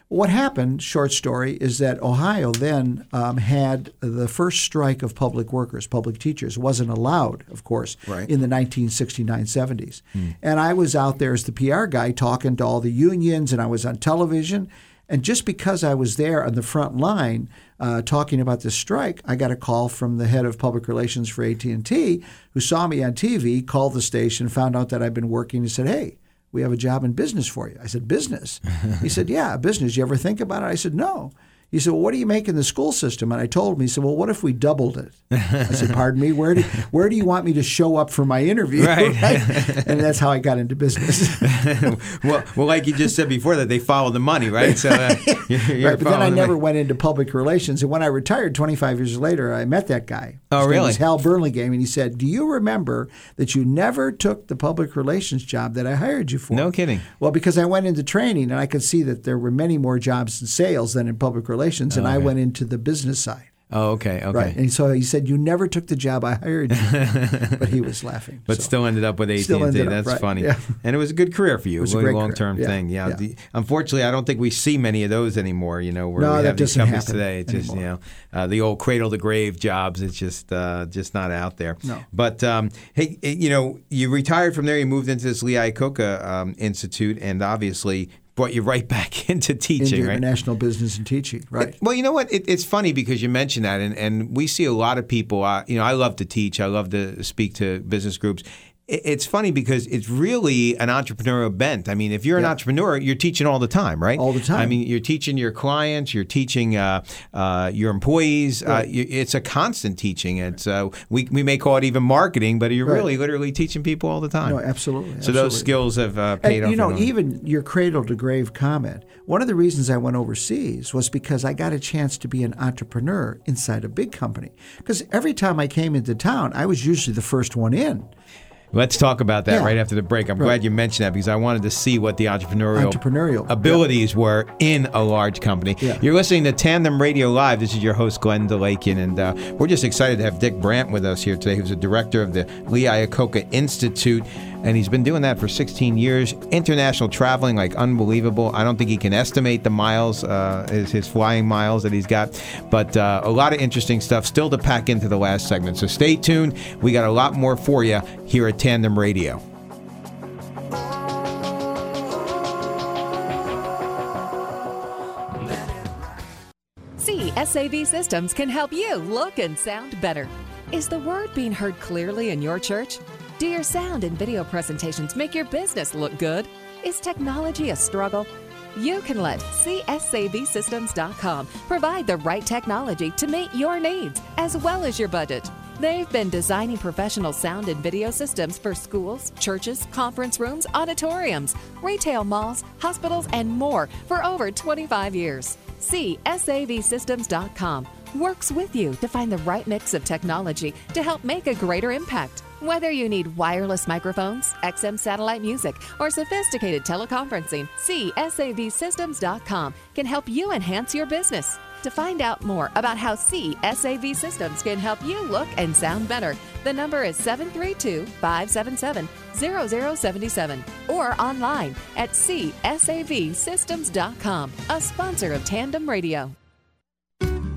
Speaker 4: What happened, short story, is that Ohio then um, had the first strike of public workers, public teachers. wasn't allowed, of course,
Speaker 3: Right.
Speaker 4: in the 1969 70s. And I was out there as the PR guy talking to all the unions, and I was on television. And just because I was there on the front line uh, talking about this strike, I got a call from the head of public relations for AT&T, who saw me on TV, called the station, found out that I'd been working, and said, "Hey, we have a job in business for you." I said, "Business?" he said, "Yeah, business. You ever think about it?" I said, "No." He said, "Well, what do you make in the school system?" And I told him. He said, "Well, what if we doubled it?" I said, "Pardon me. Where do where do you want me to show up for my interview?"
Speaker 3: Right.
Speaker 4: and that's how I got into business.
Speaker 3: well, well, like you just said before, that they follow the money, right? So, uh, you're, you're
Speaker 4: right, but then I
Speaker 3: the
Speaker 4: never
Speaker 3: money.
Speaker 4: went into public relations. And when I retired 25 years later, I met that guy.
Speaker 3: Oh,
Speaker 4: His name
Speaker 3: really?
Speaker 4: was Hal Burlingame, and he said, "Do you remember that you never took the public relations job that I hired you for?"
Speaker 3: No kidding.
Speaker 4: Well, because I went into training, and I could see that there were many more jobs in sales than in public relations, and I
Speaker 3: Okay.
Speaker 4: went into the business side.
Speaker 3: Oh, okay, okay.
Speaker 4: Right, and so he said, "You never took the job I hired you," but he was laughing.
Speaker 3: But
Speaker 4: so.
Speaker 3: still ended up with AT&T.
Speaker 4: Still ended up,
Speaker 3: That's
Speaker 4: right,
Speaker 3: funny.
Speaker 4: yeah.
Speaker 3: And it was a good career for you.
Speaker 4: It was a
Speaker 3: really
Speaker 4: great
Speaker 3: long term
Speaker 4: yeah,
Speaker 3: thing. Yeah.
Speaker 4: yeah.
Speaker 3: The- unfortunately, I don't think we see many of those anymore. You know, where
Speaker 4: No,
Speaker 3: we have these companies today. It's just you know uh, the old cradle to grave jobs. It's just uh, just not out there.
Speaker 4: No.
Speaker 3: But um, hey, you know, you retired from there. You moved into this Lee Iacocca um, Institute, and obviously brought you right back into teaching.
Speaker 4: into
Speaker 3: right?
Speaker 4: international business and teaching. Right.
Speaker 3: Well, you know what? It, it's funny because you mentioned that, and, and we see a lot of people. Uh, you know, I love to teach. I love to speak to business groups. It- It's funny because it's really an entrepreneurial bent. I mean, if you're an entrepreneur, you're teaching all the time, right?
Speaker 4: All the time.
Speaker 3: I mean, you're teaching your clients, you're teaching uh, uh, your employees. Uh,
Speaker 4: Right.
Speaker 3: you, it's a constant teaching. It's uh, we we may call it even marketing, but you're
Speaker 4: Right.
Speaker 3: really literally teaching people all the time.
Speaker 4: No, absolutely.
Speaker 3: So those skills have uh, paid
Speaker 4: And,
Speaker 3: off.
Speaker 4: you know, even your cradle to grave comment. One of the reasons I went overseas was because I got a chance to be an entrepreneur inside a big company. Because every time I came into town, I was usually the first one in.
Speaker 3: Let's talk about that
Speaker 4: Yeah.
Speaker 3: right after the break. I'm
Speaker 4: Right.
Speaker 3: glad you mentioned that because I wanted to see what the entrepreneurial,
Speaker 4: Entrepreneurial,
Speaker 3: abilities were in a large company.
Speaker 4: Yeah.
Speaker 3: You're listening to Tandem Radio Live. This is your host, Glenn DeLakian, and uh, we're just excited to have Dick Brandt with us here today, who's the director of the Lee Iacocca Institute, and he's been doing that for 16 years. International traveling, like unbelievable. I don't think he can estimate the miles, uh, his, his flying miles that he's got, but uh, a lot of interesting stuff still to pack into the last segment. So stay tuned. We got a lot more for you here at Tandem Radio.
Speaker 7: CSAV Systems can help you look and sound better. Is the word being heard clearly in your church? Do your sound and video presentations make your business look good? Is technology a struggle? You can let CSAVSystems.com provide the right technology to meet your needs as well as your budget. They've been designing professional sound and video systems for schools, churches, conference rooms, auditoriums, retail malls, hospitals, and more for over 25 years. CSAVSystems.com works with you to find the right mix of technology to help make a greater impact. Whether you need wireless microphones, XM satellite music, or sophisticated teleconferencing, CSAVSystems.com can help you enhance your business. To find out more about how CSAV Systems can help you look and sound better, the number is 732 577 0077 or online at CSAVSystems.com, a sponsor of Tandem Radio.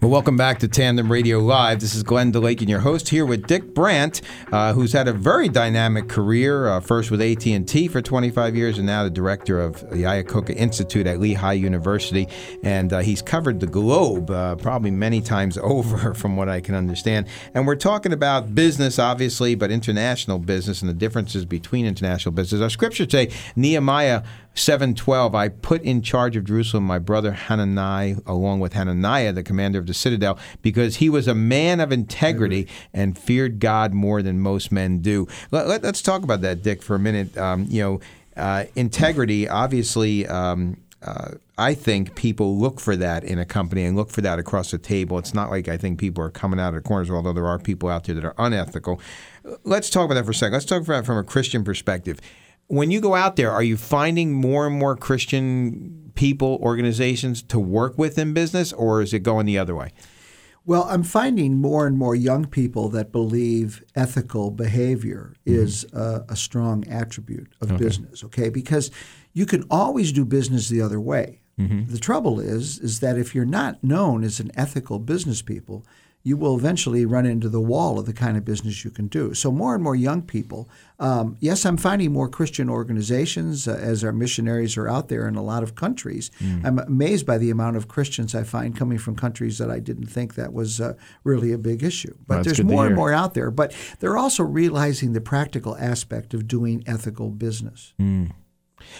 Speaker 3: Well, welcome back to Tandem Radio Live. This is Glenn DeLakian your host here with Dick Brandt, uh, who's had a very dynamic career. Uh, first with AT and T for 25 years, and now the director of the Iacocca Institute at Lehigh University. And uh, he's covered the globe uh, probably many times over, from what I can understand. And we're talking about business, obviously, but international business and the differences between international business. Our scripture say Nehemiah 7:12 I put in charge of Jerusalem my brother Hanani along with Hananiah the commander of the citadel because he was a man of integrity and feared God more than most men do. Let, us talk about that Dick for a minute. Um, you know, uh, integrity obviously um, uh, I think people look for that in a company and look for that across the table. It's not like I think people are coming out of the corners, although there are people out there that are unethical. Let's talk about that for a second. Let's talk about it from a Christian perspective when you go out there, are you finding more and more Christian people, organizations to work with in business, or is it going the other way?
Speaker 4: Well, I'm finding more and more young people that believe ethical behavior mm-hmm. is a, a, strong attribute of okay. business. Okay, because you can always do business the other way. Mm-hmm. The trouble is, is that if you're not known as an ethical business people, you will eventually run into the wall of the kind of business you can do. So, more and more young people, um, yes, I'm finding more Christian organizations uh, as our missionaries are out there in a lot of countries. Mm. I'm amazed by the amount of Christians I find coming from countries that I didn't think that was uh, really a big issue. But
Speaker 3: well,
Speaker 4: there's more and more out there. But they're also realizing the practical aspect of doing ethical business.
Speaker 3: Mm.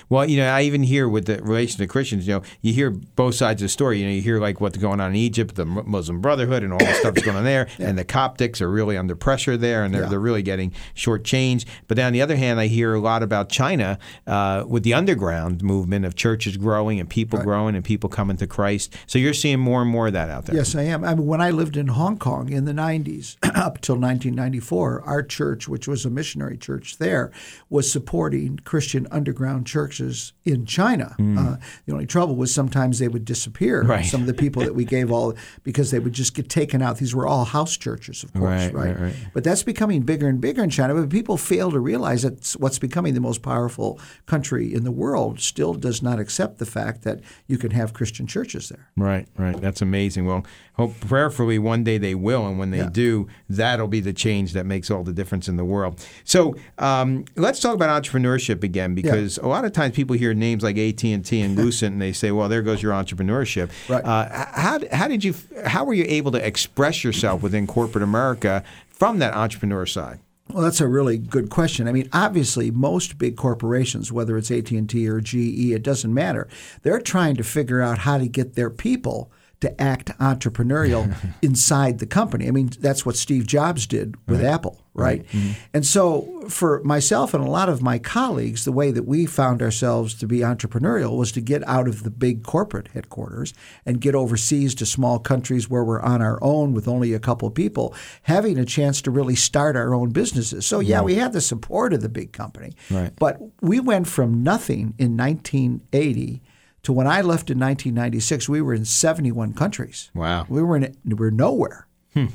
Speaker 3: Well, you know, I even hear with the relation to Christians, you know, you hear both sides of the story. You know, you hear like what's going on in Egypt, the Muslim Brotherhood, and all the stuff that's going on there, yeah. and the Coptics are really under pressure there, and they're, yeah. they're really getting shortchanged. But then on the other hand, I hear a lot about China uh, with the underground movement of churches growing and people right. growing and people coming to Christ. So you're seeing more and more of that out there.
Speaker 4: Yes, I am. I mean, when I lived in Hong Kong in the 90s up till 1994, our church, which was a missionary church there, was supporting Christian underground churches in China. Mm. Uh, the only trouble was sometimes they would disappear.
Speaker 3: Right.
Speaker 4: Some of the people that we gave all because they would just get taken out. These were all house churches, of course,
Speaker 3: right?
Speaker 4: Right.
Speaker 3: right, right.
Speaker 4: But that's becoming bigger and bigger in China. But people fail to realize that what's becoming the most powerful country in the world still does not accept the fact that you can have Christian churches there.
Speaker 3: Right, right. That's amazing. Well, hope prayerfully one day they will, and when they yeah. do, that'll be the change that makes all the difference in the world. So um, let's talk about entrepreneurship again, because yeah. a lot of times people hear names like AT and T and Lucent, and they say, "Well, there goes your entrepreneurship."
Speaker 4: Right. Uh,
Speaker 3: how how did you how were you able to express yourself within corporate America from that entrepreneur side?
Speaker 4: Well, that's a really good question. I mean, obviously, most big corporations, whether it's AT and T or GE, it doesn't matter. They're trying to figure out how to get their people to act entrepreneurial inside the company. I mean, that's what Steve Jobs did with right. Apple, right? right. Mm-hmm. And so, for myself and a lot of my colleagues, the way that we found ourselves to be entrepreneurial was to get out of the big corporate headquarters and get overseas to small countries where we're on our own with only a couple people, having a chance to really start our own businesses. So, yeah, right. we had the support of the big company, but we went from nothing in 1980 to when I left in 1996, we were in 71 countries.
Speaker 3: Wow.
Speaker 4: We were in we were nowhere.
Speaker 3: Hmm.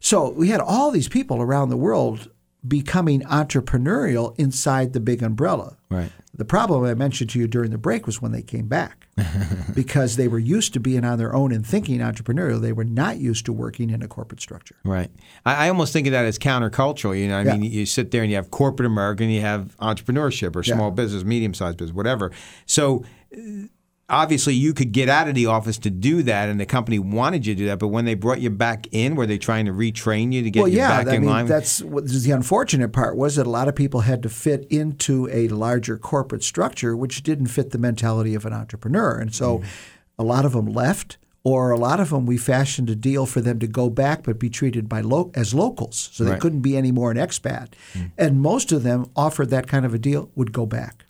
Speaker 4: So we had all these people around the world becoming entrepreneurial inside the big umbrella.
Speaker 3: Right.
Speaker 4: The problem I mentioned to you during the break was when they came back. because they were used to being on their own and thinking entrepreneurial. They were not used to working in a corporate structure.
Speaker 3: Right. I, I almost think of that as countercultural. You know, I yeah. mean, you sit there and you have corporate America and you have entrepreneurship or small yeah. business, medium sized business, whatever. So obviously you could get out of the office to do that and the company wanted you to do that but when they brought you back in were they trying to retrain you to get
Speaker 4: well,
Speaker 3: you
Speaker 4: yeah,
Speaker 3: back
Speaker 4: I
Speaker 3: in
Speaker 4: mean,
Speaker 3: line
Speaker 4: that's what the unfortunate part was that a lot of people had to fit into a larger corporate structure which didn't fit the mentality of an entrepreneur and so mm. a lot of them left or a lot of them we fashioned a deal for them to go back but be treated by lo- as locals so they
Speaker 3: right.
Speaker 4: couldn't be any more an expat mm. and most of them offered that kind of a deal would go back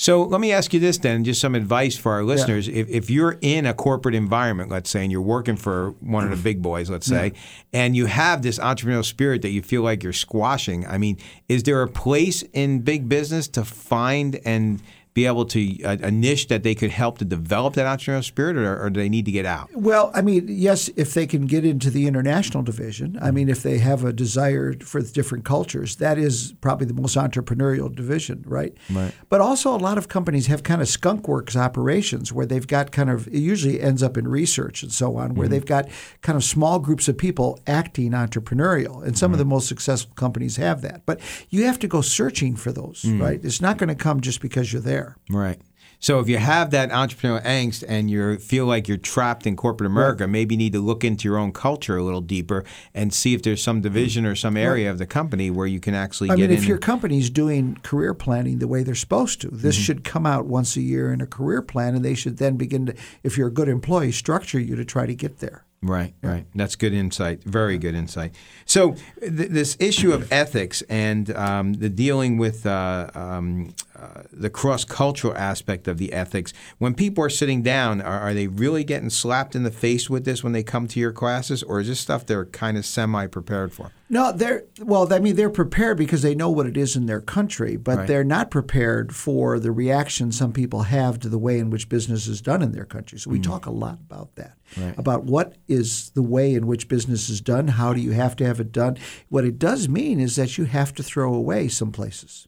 Speaker 3: So let me ask you this then, just some advice for our listeners. If, if you're in a corporate environment, let's say, and you're working for one of the mm. big boys, let's say, and you have this entrepreneurial spirit that you feel like you're squashing, I mean, is there a place in big business to find and be able to a, a niche that they could help to develop that entrepreneurial spirit, or, or do they need to get out?
Speaker 4: Well, I mean, yes, if they can get into the international division, I mean, if they have a desire for different cultures, that is probably the most entrepreneurial division, right?
Speaker 3: Right.
Speaker 4: But also, a lot of companies have kind of skunk works operations where they've got kind of, it usually ends up in research and so on, where
Speaker 3: Mhm.
Speaker 4: they've got kind of small groups of people acting entrepreneurial. And some of the
Speaker 3: Mm-hmm.
Speaker 4: most successful companies have that. But you have to go searching for those,
Speaker 3: Mm.
Speaker 4: right? It's not going to come just because you're there.
Speaker 3: Right. So if you have that entrepreneurial angst and you feel like you're trapped in corporate America, maybe you need to look into your own culture a little deeper and see if there's some division or some area of the company where you can actually
Speaker 4: I
Speaker 3: get
Speaker 4: mean, if your company's doing career planning the way they're supposed to, this
Speaker 3: Mhm.
Speaker 4: should come out once a year in a career plan, and they should then begin to, if you're a good employee, structure you to try to get there.
Speaker 3: Right, right. That's good insight. Very good insight. So, th- this issue of ethics and um, the dealing with uh, um, uh, the cross cultural aspect of the ethics, when people are sitting down, are, are they really getting slapped in the face with this when they come to your classes, or is this stuff they're kind of semi prepared for?
Speaker 4: No, they're well. I mean, they're prepared because they know what it is in their country, but
Speaker 3: Right.
Speaker 4: they're not prepared for the reaction some people have to the way in which business is done in their country. So we talk a lot about that,
Speaker 3: Right.
Speaker 4: about what is the way in which business is done. How do you have to have it done? What it does mean is that you have to throw away some places.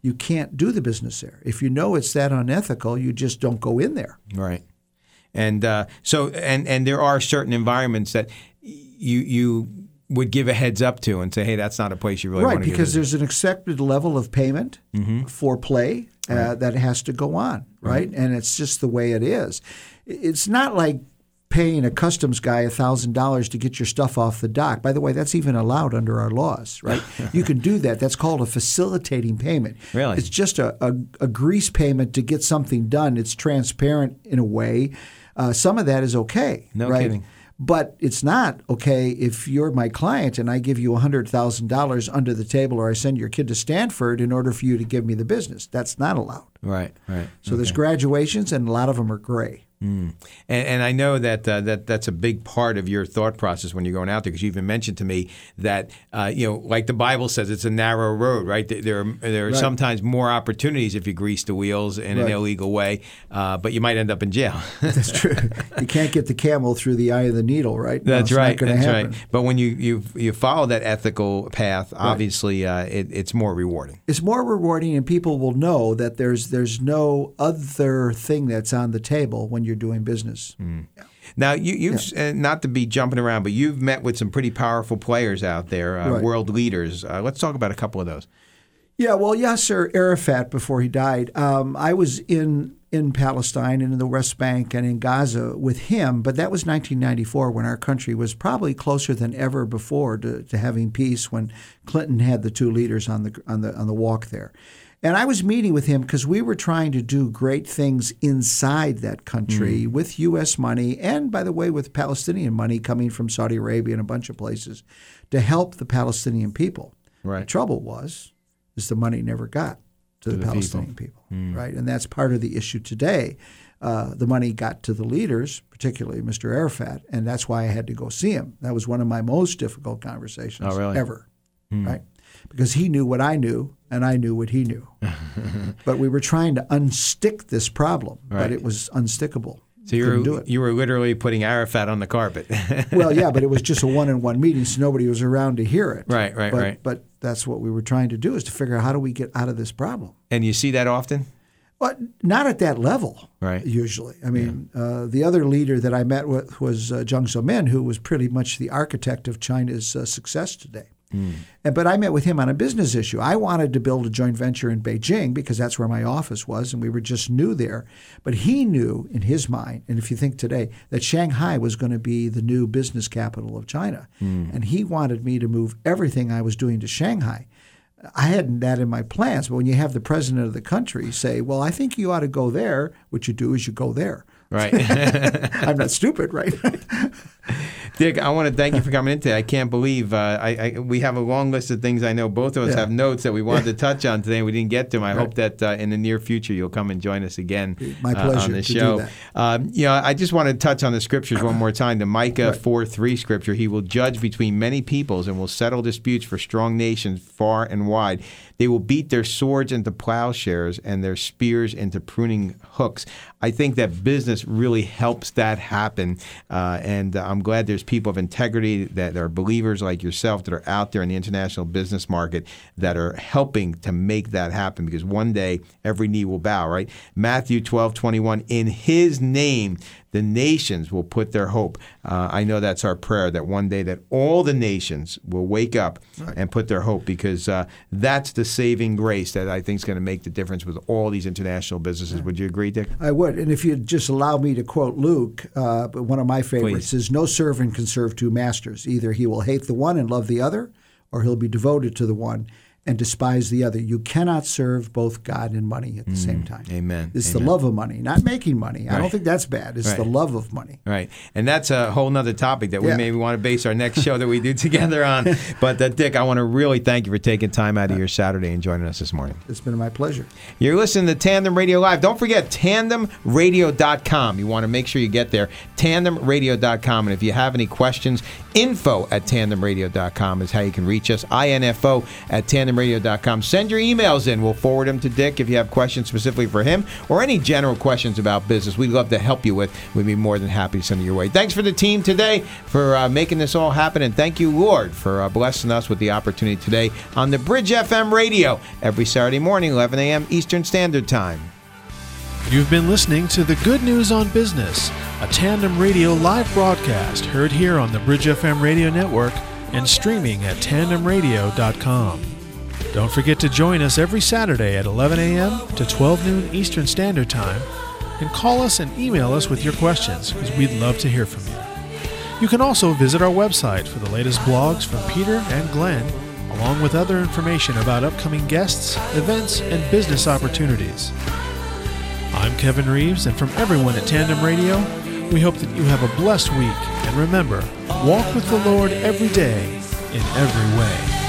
Speaker 4: You can't do the business there if you know it's that unethical. You just don't go in there.
Speaker 3: Right. And uh, so, and and there are certain environments that you you would give a heads up to and say, hey, that's not a place you really
Speaker 4: right,
Speaker 3: want to
Speaker 4: Right,
Speaker 3: because
Speaker 4: there's an accepted level of payment
Speaker 3: Mhm.
Speaker 4: for play uh,
Speaker 3: Right.
Speaker 4: that has to go on, right? And it's just the way it is. It's not like paying a customs guy thousand dollars to get your stuff off the dock. By the way, that's even allowed under our laws, right? you can do that. That's called a facilitating payment.
Speaker 3: Really?
Speaker 4: It's just a, a, a grease payment to get something done. It's transparent in a way. Uh, some of that is okay,
Speaker 3: No
Speaker 4: right?
Speaker 3: kidding.
Speaker 4: But it's not okay if you're my client and I give you $100,000 under the table or I send your kid to Stanford in order for you to give me the business. That's not allowed.
Speaker 3: Right, right.
Speaker 4: So there's graduations and a lot of them are gray.
Speaker 3: Mm. And, and I know that uh, that that's a big part of your thought process when you're going out there, because you even mentioned to me that uh, you know, like the Bible says, it's a narrow road, right? There there are, there are
Speaker 4: Right.
Speaker 3: sometimes more opportunities if you grease the wheels in an illegal way, uh, but you might end up in jail.
Speaker 4: That's true. you can't get the camel through the eye of the needle, right?
Speaker 3: That's
Speaker 4: not
Speaker 3: right. That's
Speaker 4: happen.
Speaker 3: right. But when you you you follow that ethical path, obviously uh, it, it's more rewarding.
Speaker 4: It's more rewarding, and people will know that there's there's no other thing that's on the table when you're doing business.
Speaker 3: Now, you, you've uh, not to be jumping around, but you've met with some pretty powerful players out there, uh,
Speaker 4: Right.
Speaker 3: world leaders. Uh, let's talk about a couple of those.
Speaker 4: Yeah, well, Yasser Arafat, before he died, um, I was in in Palestine and in the West Bank and in Gaza with him, but that was 1994 when our country was probably closer than ever before to, to having peace. When Clinton had the two leaders on the on the on the walk there. And I was meeting with him because we were trying to do great things inside that country with U.S. money and, by the way, with Palestinian money coming from Saudi Arabia and a bunch of places to help the Palestinian people.
Speaker 3: Right.
Speaker 4: The trouble was, is the money never got to,
Speaker 3: To
Speaker 4: the,
Speaker 3: the.
Speaker 4: Palestinian people,
Speaker 3: Mm.
Speaker 4: right? And that's part of the issue today. Uh, the money got to the leaders, particularly Mr. Arafat, and that's why I had to go see him. That was one of my most difficult conversations
Speaker 3: Oh, really?
Speaker 4: ever,
Speaker 3: Hmm.
Speaker 4: right? Because he knew what I knew, and I knew what he knew. but we were trying to unstick this problem,
Speaker 3: Right.
Speaker 4: but it was unstickable.
Speaker 3: So you were
Speaker 4: it.
Speaker 3: you were literally putting Arafat on the carpet.
Speaker 4: well, yeah, but it was just a one-on-one meeting, so nobody was around to hear it.
Speaker 3: Right, right,
Speaker 4: but,
Speaker 3: right.
Speaker 4: But that's what we were trying to do is to figure out how do we get out of this problem.
Speaker 3: and you see that often,
Speaker 4: But not at that level,
Speaker 3: right?
Speaker 4: usually. I mean, uh, the other leader that I met with was uh, Jiang Zemin, who was pretty much the architect of China's uh, success today. Mm. And, but I met with him on a business issue. I wanted to build a joint venture in Beijing because that's where my office was, and we were just new there. But he knew in his mind, and if you think today, that Shanghai was going to be the new business capital of China. Mm. And he wanted me to move everything I was doing to Shanghai. I hadn't that in my plans, but when you have the president of the country say, "Well, I think you ought to go there," what you do is you go there.
Speaker 3: Right.
Speaker 4: I'm not stupid, right?
Speaker 3: Dick, I want to thank you for coming in today. I can't believe uh, I, I, we have a long list of things. I know both of us
Speaker 4: Yeah.
Speaker 3: have notes that we wanted to touch on today. and We didn't get to them. I
Speaker 4: Right.
Speaker 3: hope that uh, in the near future you'll come and join us again
Speaker 4: My
Speaker 3: uh,
Speaker 4: pleasure
Speaker 3: on the show.
Speaker 4: that.
Speaker 3: Um, you know, I just want to touch on the scriptures one more time. The Micah
Speaker 4: Right.
Speaker 3: 4 3 scripture. He will judge between many peoples and will settle disputes for strong nations far and wide. They will beat their swords into plowshares and their spears into pruning hooks. I think that business really helps that happen. Uh, and I'm glad there's people of integrity that are believers like yourself that are out there in the international business market that are helping to make that happen because one day every knee will bow, right? Matthew 12, 21, in his name, the nations will put their hope. Uh, I know that's our prayer that one day that all the nations will wake up and put their hope because uh, that's the saving grace that I think is going to make the difference with all these international businesses. Would you agree, Dick?
Speaker 4: I would. And if you'd just allow me to quote Luke, uh, one of my favorites is No servant can serve two masters. Either he will hate the one and love the other, or he'll be devoted to the one and despise the other. You cannot serve both God and money at the same time.
Speaker 3: Mm. Amen.
Speaker 4: It's
Speaker 3: Amen.
Speaker 4: the love of money, not making money. I don't think that's bad. It's the love of money.
Speaker 3: Right. And that's a whole nother topic that we
Speaker 4: Yeah.
Speaker 3: maybe want to base our next show that we do together on. But uh, Dick, I want to really thank you for taking time out of your Saturday and joining us this morning.
Speaker 4: It's been my pleasure.
Speaker 3: You're listening to Tandem Radio Live. Don't forget tandemradio.com. You want to make sure you get there. Tandemradio.com. And if you have any questions, info at tandemradio.com is how you can reach us. INFO at tandemradio.com. Send your emails in. We'll forward them to Dick if you have questions specifically for him or any general questions about business. We'd love to help you with. We'd be more than happy to send it your way. Thanks for the team today for uh, making this all happen. And thank you, Lord, for uh, blessing us with the opportunity today on the Bridge FM radio every Saturday morning, 11 a.m. Eastern Standard Time.
Speaker 2: You've been listening to The Good News on Business, a tandem radio live broadcast heard here on the Bridge FM radio network and streaming at tandemradio.com. Don't forget to join us every Saturday at 11 a.m. to 12 noon Eastern Standard Time and call us and email us with your questions because we'd love to hear from you. You can also visit our website for the latest blogs from Peter and Glenn, along with other information about upcoming guests, events, and business opportunities. I'm Kevin Reeves, and from everyone at Tandem Radio, we hope that you have a blessed week. And remember, walk with the Lord every day in every way.